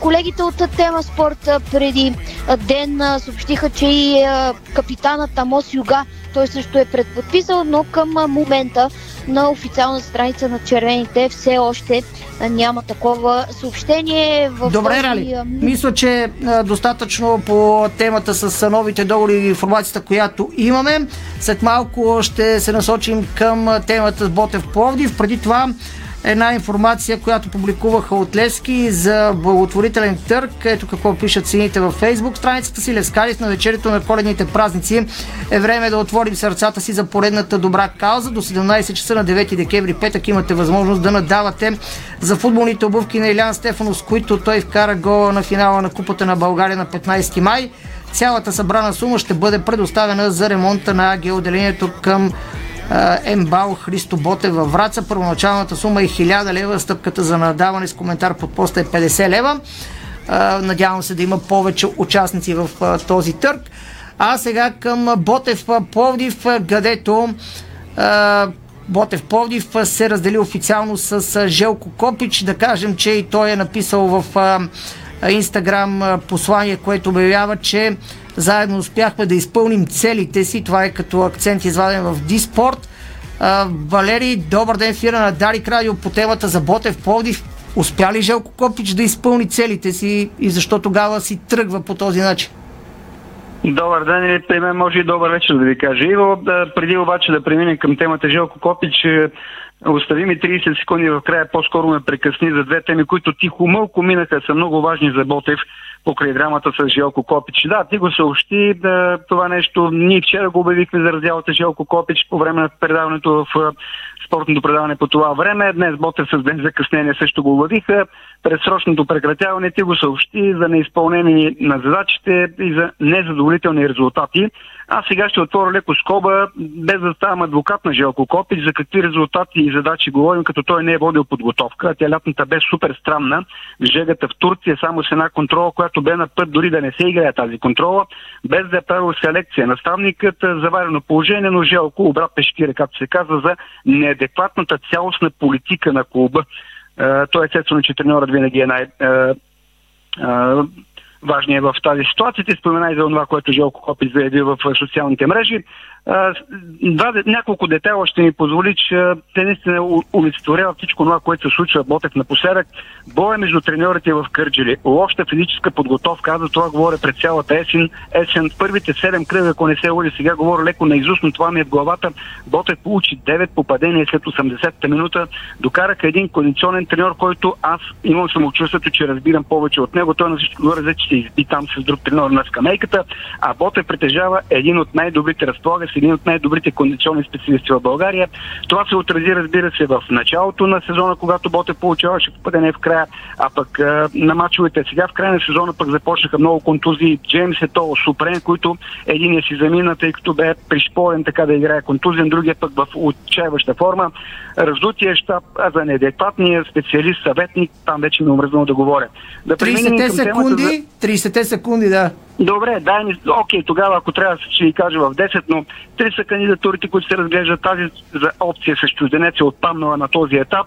Колегите от тема спорт преди ден съобщиха, че и капитанът Амос Юга той също е предподписал, но към момента на официална страница на червените все още няма такова съобщение. В Добре, този... Рали. Мисля, че достатъчно по темата с новите договори и информацията, която имаме. След малко ще се насочим към темата с Ботев Пловдив. Преди това една информация, която публикуваха от Лески за благотворителен търг. Ето какво пишат цените във Фейсбук. Страницата си Лескарис на вечерито на коледните празници е време да отворим сърцата си за поредната добра кауза. До 17 часа на 9 декември петък имате възможност да надавате за футболните обувки на Илян Стефанов, с които той вкара гола на финала на Купата на България на 15 май. Цялата събрана сума ще бъде предоставена за ремонта на АГ отделението към Ембал Христо Боте във Враца. Първоначалната сума е 1000 лева, стъпката за надаване с коментар под поста е 50 лева. Надявам се да има повече участници в този търг. А сега към Ботев Пловдив, където Ботев Пловдив се раздели официално с Желко Копич. Да кажем, че и той е написал в Инстаграм послание, което обявява, че заедно успяхме да изпълним целите си. Това е като акцент изваден в Диспорт. Валери, добър ден, фира на Дарик Радио по темата за Ботев Пловдив. Успя ли Желко Копич да изпълни целите си и защо тогава си тръгва по този начин? Добър ден или при мен може и добър вечер да ви кажа. Иво, преди обаче да преминем към темата Желко Копич, е, остави ми 30 секунди в края, по-скоро ме прекъсни за две теми, които тихо мълко минаха, са много важни за Ботев покрай драмата с Желко Копич. Да, ти го съобщи да, това нещо. Ние вчера го обявихме за раздялата Желко Копич по време на предаването в спортното предаване по това време. Днес Ботев с ден закъснение също го обявиха. Предсрочното прекратяване ти го съобщи за неизпълнение на задачите и за незадоволителни резултати. Аз сега ще отворя леко скоба, без да ставам адвокат на Желко Копич, за какви резултати и задачи говорим, като той не е водил подготовка. Тя лятната бе супер странна. Жегата в Турция само с една контрола, която бе на път дори да не се играе тази контрола, без да е правил селекция. Наставникът заварено положение, но Желко обрат пешкира, както се казва, за неадекватната цялостна политика на клуба. Той естествено, че треньорът винаги е най- важният в тази ситуация. Ти спомена и за това, което Желко Копич заяви в социалните мрежи. Два, няколко детайла ще ми позволи, че те наистина олицетворява всичко това, което се случва Ботев напоследък. Боя между треньорите в Кърджили. Лошата физическа подготовка, аз за това говоря пред цялата есен. Есен, първите седем кръга, ако не се лъжи, сега говоря леко на но това ми е в главата. Ботев получи 9 попадения след 80-та минута. Докараха един кондиционен треньор, който аз имам самочувствието, че разбирам повече от него. Той на всичко горе, че се изби там с друг треньор на скамейката, а Ботев притежава един от най-добрите разполага един от най-добрите кондиционни специалисти в България. Това се отрази, разбира се, в началото на сезона, когато Боте получаваше попадение в края, а пък а, на мачовете сега в края на сезона пък започнаха много контузии. Джеймс Ето, Супрен, които единия си замина, тъй като бе пришпорен така да играе контузен, другия пък в отчаяваща форма. Раздутия щаб а за неадекватния специалист, съветник, там вече ми е омръзнало да говоря. Да 30 секунди, за... 30 секунди, да. Добре, дай ми, окей, тогава ако трябва ще ви кажа в 10, но три са кандидатурите, които се разглеждат. Тази за опция с чужденец е отпаднала на този етап.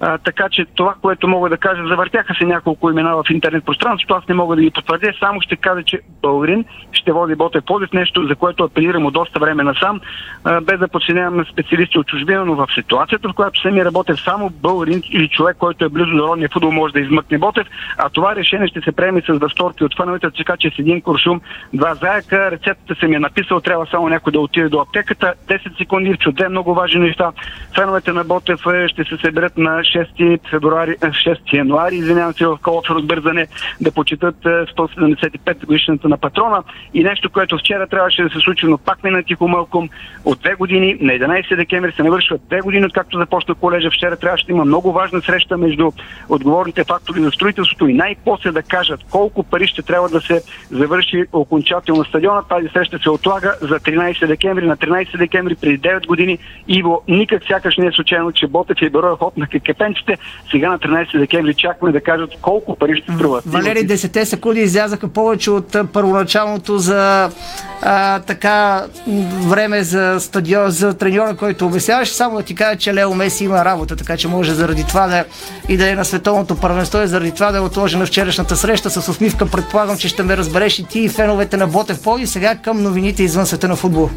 А, така че това, което мога да кажа, завъртяха се няколко имена в интернет пространството, аз не мога да ги потвърдя, само ще кажа, че Българин ще води Ботев Плодив, нещо, за което апелирам от доста време насам, а, без да подценявам специалисти от чужбина, но в ситуацията, в която се ми работя само Българин или човек, който е близо до родния футбол, може да измъкне Ботев, а това решение ще се приеме с възторг от фановете, така че с един куршум, два заека, рецептата се ми е написал, трябва само някой да отиде до аптеката, 10 секунди в чуде, много важни неща. Феновете на Ботев е, ще се съберат на 6 февруари, 6 е, януари, извинявам се, в колко разбързане да почитат 175 е, годишната на патрона и нещо, което вчера трябваше да се случи, но пак мина тихо мълком. От две години, на 11 декември се навършват две години, откакто започна колежа. Вчера трябваше да има много важна среща между отговорните фактори за строителството и най-после да кажат колко пари ще трябва да се завърши окончателно стадиона. Тази среща се отлага за 13 декември. На 13 декември преди 9 години Иво никак сякаш не е случайно, че Ботев и Бероя хоп кепенците. Сега на 13 декември чакаме да кажат колко пари ще струват. Валери, 10 секунди излязаха повече от първоначалното за а, така време за стадион, за треньора, който обясняваше. Само да ти кажа, че Лео Меси има работа, така че може заради това да и да е на световното първенство и заради това да е отложена вчерашната среща с усмивка. Предполагам, че ще ме разбереш и ти и феновете на Ботев Поди. Сега към новините извън света на футбол.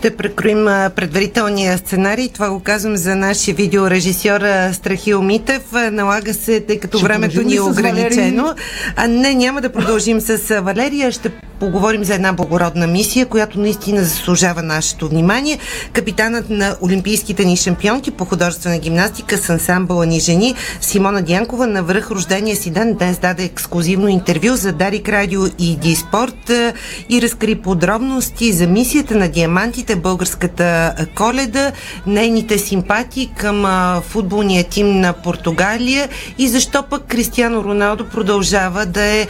Ще прекроим предварителния сценарий. Това го казвам за нашия видеорежисьор Страхил Митев. Налага се, тъй като ще времето ни е ограничено. А, не, няма да продължим с Валерия. Ще поговорим за една благородна мисия, която наистина заслужава нашето внимание. Капитанът на олимпийските ни шампионки по художествена гимнастика с ансамбъла ни жени Симона Дянкова на връх рождения си ден днес даде ексклюзивно интервю за Дарик Радио и Диспорт и разкри подробности за мисията на диамантите българската коледа, нейните симпатии към футболния тим на Португалия и защо пък Кристиано Роналдо продължава да е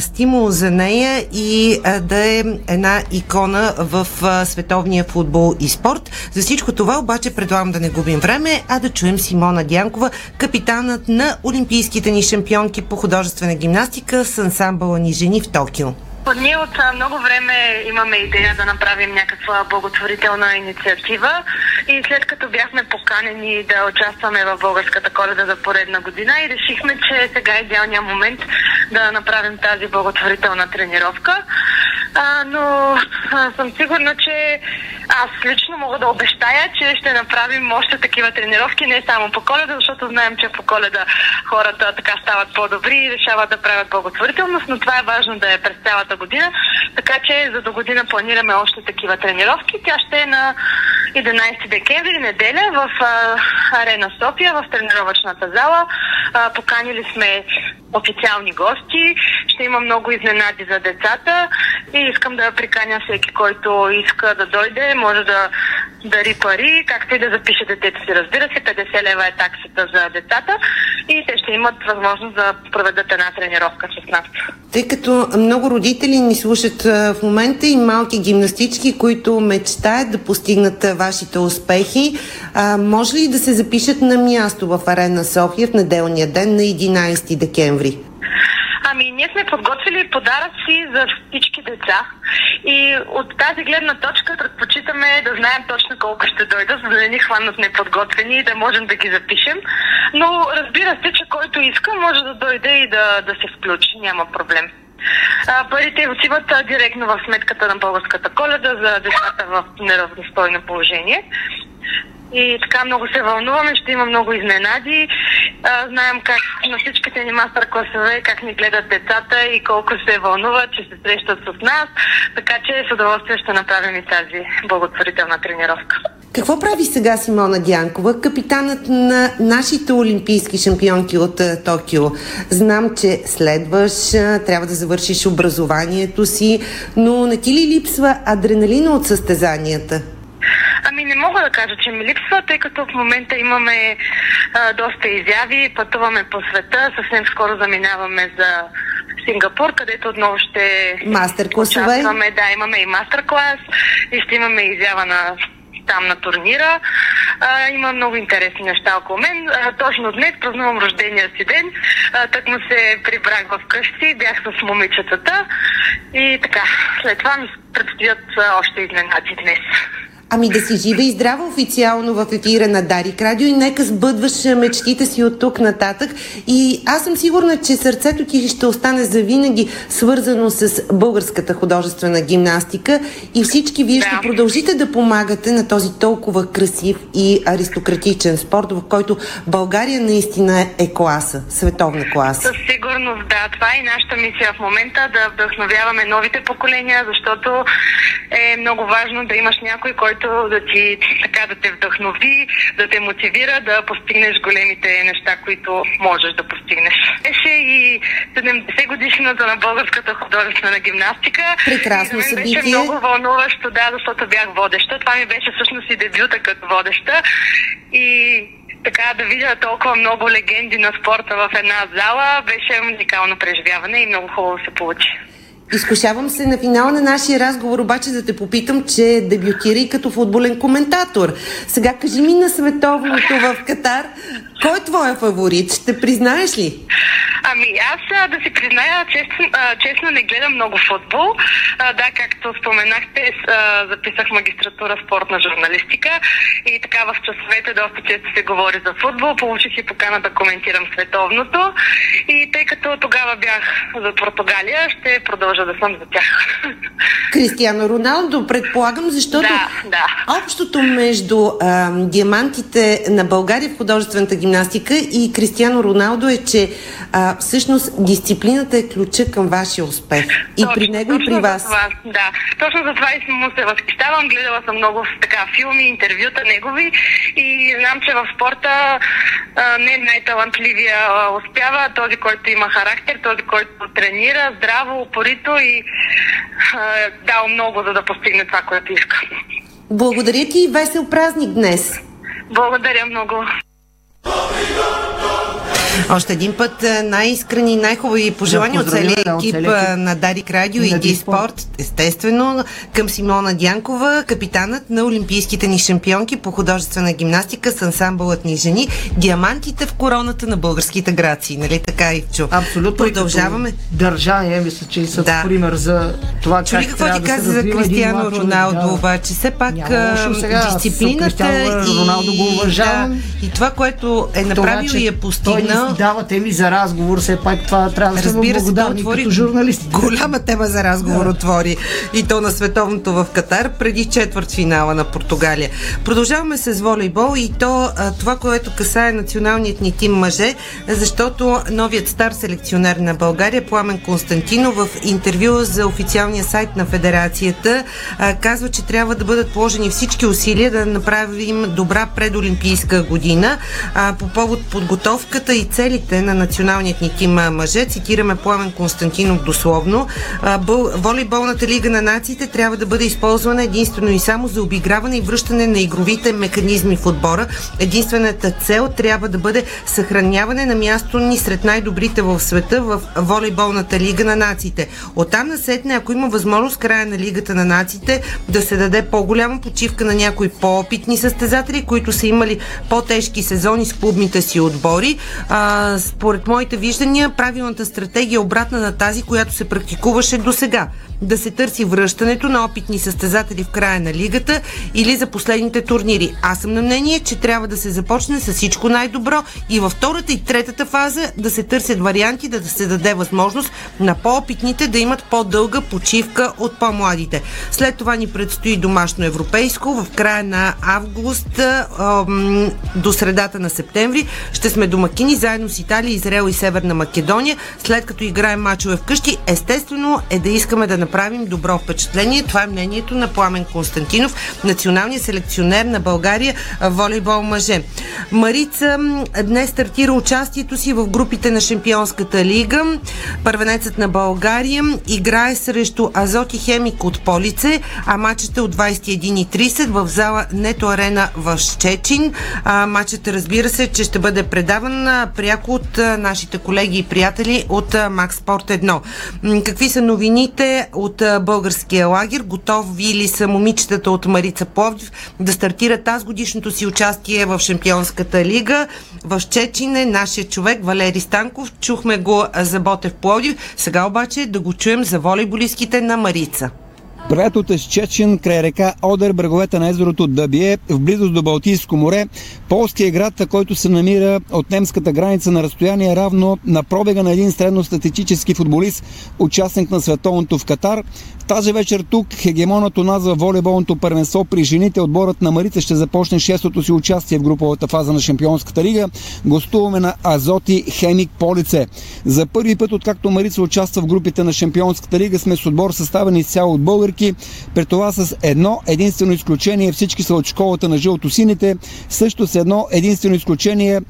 стимул за нея и да е една икона в световния футбол и спорт. За всичко това обаче предлагам да не губим време, а да чуем Симона Дянкова, капитанът на олимпийските ни шампионки по художествена гимнастика с ансамбъла ни жени в Токио. Ние от много време имаме идея да направим някаква благотворителна инициатива и след като бяхме поканени да участваме в българската коледа за поредна година и решихме, че сега е идеалният момент да направим тази благотворителна тренировка. А, но а, съм сигурна, че аз лично мога да обещая, че ще направим още такива тренировки, не само по коледа, защото знаем, че по коледа хората така стават по-добри и решават да правят благотворителност, но това е важно да е през цялата година. Така че за до година планираме още такива тренировки. Тя ще е на 11 декември, неделя, в а, Арена София, в тренировъчната зала. А, поканили сме официални гости, ще има много изненади за децата и искам да приканя всеки, който иска да дойде, може да дари пари, както и да запише детето си. Разбира се, 50 лева е таксата за децата и те ще имат възможност да проведат една тренировка с нас. Тъй като много родители ни слушат в момента и малки гимнастички, които мечтаят да постигнат вашите успехи, може ли да се запишат на място в Арена София в неделния ден на 11 декември? Ами, ние сме подготвили подаръци за всички деца и от тази гледна точка предпочитаме да знаем точно колко ще дойдат, за да не ни хванат неподготвени и да можем да ги запишем. Но разбира се, че който иска може да дойде и да, да се включи, няма проблем. Парите отиват а, директно в сметката на българската коледа за децата в неравностойно положение. И така много се вълнуваме, ще има много изненади. А, знаем как на всичките ни мастер класове, как ни гледат децата и колко се вълнуват, че се срещат с нас. Така че с удоволствие ще направим и тази благотворителна тренировка. Какво прави сега Симона Дянкова, капитанът на нашите олимпийски шампионки от Токио? Знам, че следваш, трябва да завършиш образованието си, но не ти ли липсва адреналина от състезанията? Ами не мога да кажа, че ми липсва, тъй като в момента имаме а, доста изяви, пътуваме по света, съвсем скоро заминаваме за Сингапур, където отново ще мастер класове. Да, имаме и мастер клас и ще имаме изява на там на турнира. А, има много интересни неща около мен. А, точно днес празнувам рождения си ден. А, так му се прибрах в къщи, бях с момичетата и така. След това ми предстоят още изненади днес. Ами да си жива и здрава официално в ефира на Дарик Радио и нека сбъдваш мечтите си от тук нататък. И аз съм сигурна, че сърцето ти ще остане завинаги свързано с българската художествена гимнастика и всички вие да. ще продължите да помагате на този толкова красив и аристократичен спорт, в който България наистина е класа, световна класа. Със сигурност, да. Това е нашата мисия в момента да вдъхновяваме новите поколения, защото е много важно да имаш някой, който който да ти така да те вдъхнови, да те мотивира да постигнеш големите неща, които можеш да постигнеш. Беше и 70 годишната на българската художествена гимнастика. Прекрасно и за мен събитие. беше много вълнуващо, да, защото бях водеща. Това ми беше всъщност и дебюта като водеща. И така да видя толкова много легенди на спорта в една зала беше уникално преживяване и много хубаво се получи. Изкушавам се на финала на нашия разговор обаче да те попитам, че дебютира и като футболен коментатор. Сега кажи ми на световното в Катар, кой е твоя фаворит? Ще признаеш ли? Ами аз да си призная, честно, честно не гледам много футбол. Да, както споменахте, записах магистратура спортна журналистика и така в часовете доста често се говори за футбол. Получих и покана да коментирам световното и тъй като тогава бях за Португалия, ще продължа да съм за тях. Кристиано Роналдо, предполагам, защото да, да. общото между а, диамантите на България в художествената гимнастика и Кристиано Роналдо е, че а, всъщност дисциплината е ключа към вашия успех. И точно, при него, и при вас. Това, да, точно за това и му се възхищавам. Гледала съм много така филми, интервюта негови и знам, че в спорта а, не е най-талантливия а, успява този, който има характер, този, който тренира здраво, упорито и а, дал много, за да постигне това, което иска. Благодаря ти и весел празник днес. Благодаря много. Още един път е, най-искрени, най-хубави пожелания от целия екип е, на Дарик Радио и Диспорт. Естествено, към Симона Дянкова, капитанът на Олимпийските ни шампионки по художествена гимнастика с ансамбълът ни жени, диамантите в короната на българските грации. Нали така, Ивчо? Абсолютно. Продължаваме. Държание, мисля, че са да. пример за това Чули как какво ти каза за Кристиано Роналдо, да. обаче. Все пак дисциплината и, Роналдо го уважавам. Да, и това, което е направил и е постигнал дава теми за разговор, все пак това трябва да сме благодарни отвори като журналисти. Голяма тема за разговор да. отвори и то на световното в Катар преди четвърт финала на Португалия. Продължаваме с волейбол и то това, което касае националният ни тим мъже, защото новият стар селекционер на България, Пламен Константинов, в интервю за официалния сайт на Федерацията казва, че трябва да бъдат положени всички усилия да направим добра предолимпийска година по повод подготовката и целите на националният ни тим мъже. Цитираме Пламен Константинов дословно. Волейболната лига на нациите трябва да бъде използвана единствено и само за обиграване и връщане на игровите механизми в отбора. Единствената цел трябва да бъде съхраняване на място ни сред най-добрите в света в волейболната лига на нациите. Оттам насетне, ако има възможност края на лигата на нациите да се даде по-голяма почивка на някои по-опитни състезатели, които са имали по-тежки сезони с клубните си отбори. А, според моите виждания, правилната стратегия е обратна на тази, която се практикуваше до сега да се търси връщането на опитни състезатели в края на лигата или за последните турнири. Аз съм на мнение, че трябва да се започне с всичко най-добро и във втората и третата фаза да се търсят варианти да, се даде възможност на по-опитните да имат по-дълга почивка от по-младите. След това ни предстои домашно европейско в края на август до средата на септември. Ще сме домакини заедно с Италия, Израел и Северна Македония. След като играем мачове вкъщи, естествено е да искаме да направим добро впечатление. Това е мнението на Пламен Константинов, националният селекционер на България волейбол мъже. Марица днес стартира участието си в групите на Шампионската лига. Първенецът на България играе срещу Азоти Хемик от Полице, а матчът е от 21.30 в зала Нето Арена в Щечин. А, матчът разбира се, че ще бъде предаван пряко от нашите колеги и приятели от Макс Спорт 1. Какви са новините от българския лагер? Готови ли са момичетата от Марица Пловдив да стартират тази годишното си участие в Шампионската лига? В Чечине нашия човек Валери Станков. Чухме го за Ботев Пловдив. Сега обаче да го чуем за волейболистките на Марица. Привет от Чечин, край река Одер, бреговете на езерото Дъбие, в близост до Балтийско море. Полския град, който се намира от немската граница на разстояние равно на пробега на един средностатистически футболист, участник на световното в Катар. Тази вечер тук хегемонът у нас във волейболното първенство при жените отборът на Марица ще започне шестото си участие в груповата фаза на Шампионската лига. Гостуваме на Азоти Хемик Полице. За първи път, откакто Марица участва в групите на Шампионската лига, сме с отбор съставен изцяло от българки. При това с едно единствено изключение. Всички са от школата на жълтосините. Също с едно единствено изключение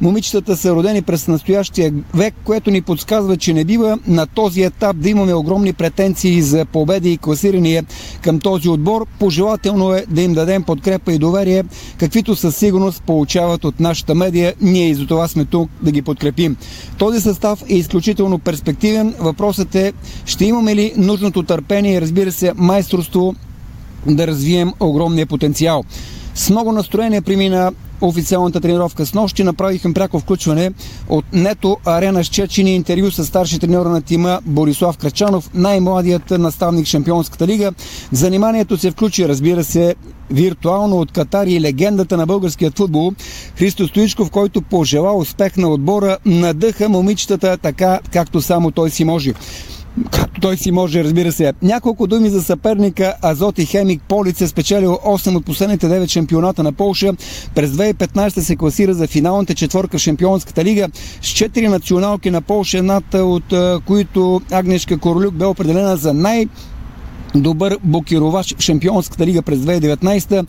Момичетата са родени през настоящия век, което ни подсказва, че не бива на този етап да имаме огромни претенции за победи и класирания към този отбор. Пожелателно е да им дадем подкрепа и доверие, каквито със сигурност получават от нашата медия. Ние и за това сме тук да ги подкрепим. Този състав е изключително перспективен. Въпросът е, ще имаме ли нужното търпение и разбира се майсторство да развием огромния потенциал. С много настроение премина официалната тренировка. С нощи направихме пряко включване от Нето Арена с Чечини интервю с старши треньора на тима Борислав Крачанов, най-младият наставник Шампионската лига. Заниманието се включи, разбира се, виртуално от Катар и легендата на българският футбол Христо Стоичков, който пожела успех на отбора, надъха момичетата така, както само той си може както той си може, разбира се. Няколко думи за съперника Азоти Хемик Полиц е спечелил 8 от последните 9 шампионата на Полша. През 2015 се класира за финалната четворка в Шампионската лига с 4 националки на Полша, едната от които Агнешка Королюк бе определена за най- добър блокировач в Шампионската лига през 2019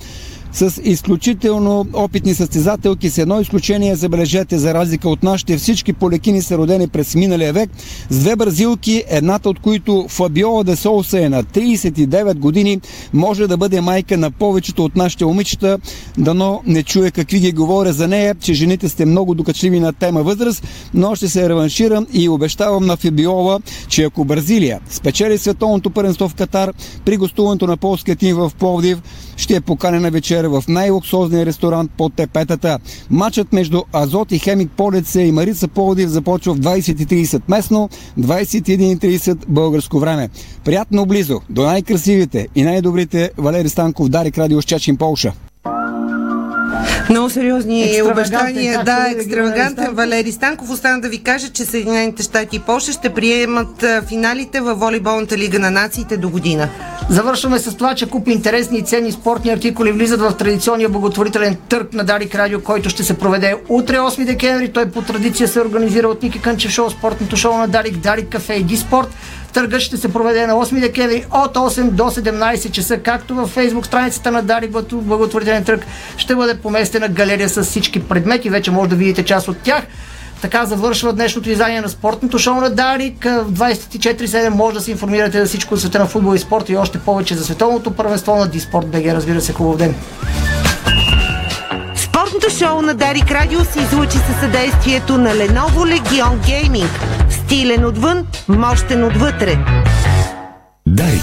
с изключително опитни състезателки, с едно изключение, забележете, за разлика от нашите, всички полекини са родени през миналия век, с две бразилки, едната от които Фабиола де Солса е на 39 години, може да бъде майка на повечето от нашите момичета, дано не чуе какви ги говоря за нея, че жените сте много докачливи на тема възраст, но ще се реванширам и обещавам на Фабиола, че ако Бразилия спечели световното първенство в Катар при гостуването на полския тим в Пловдив, ще е поканена вечер в най-луксозния ресторант под тепетата. Матчът между Азот и Хемик Полеце и Марица Полдив започва в 20.30 местно, 21.30 българско време. Приятно близо до най-красивите и най-добрите Валери Станков, Дарик Радио Щечин, Полша. Много сериозни обещания. Да, екстравагантен. Валери Станков остана да ви кажа, че Съединените щати и Польша ще приемат финалите във волейболната лига на нациите до година. Завършваме с това, че купи интересни и ценни спортни артикули влизат в традиционния благотворителен търг на Дарик Радио, който ще се проведе утре 8 декември. Той по традиция се организира от Ники Кънчев шоу, спортното шоу на Дарик, Дарик Кафе и Диспорт. Търгът ще се проведе на 8 декември от 8 до 17 часа, както във фейсбук страницата на Дарик благотворителен търг ще бъде поместена галерия с всички предмети. Вече може да видите част от тях. Така завършва днешното издание на спортното шоу на Дарик. В 24-7 може да се информирате за всичко от света на футбол и спорт и още повече за световното първенство на Диспорт БГ. Разбира се, хубав ден! Спортното шоу на Дарик Радио се излучи със съдействието на Lenovo Legion Gaming. Стилен отвън, мощен отвътре. Дарик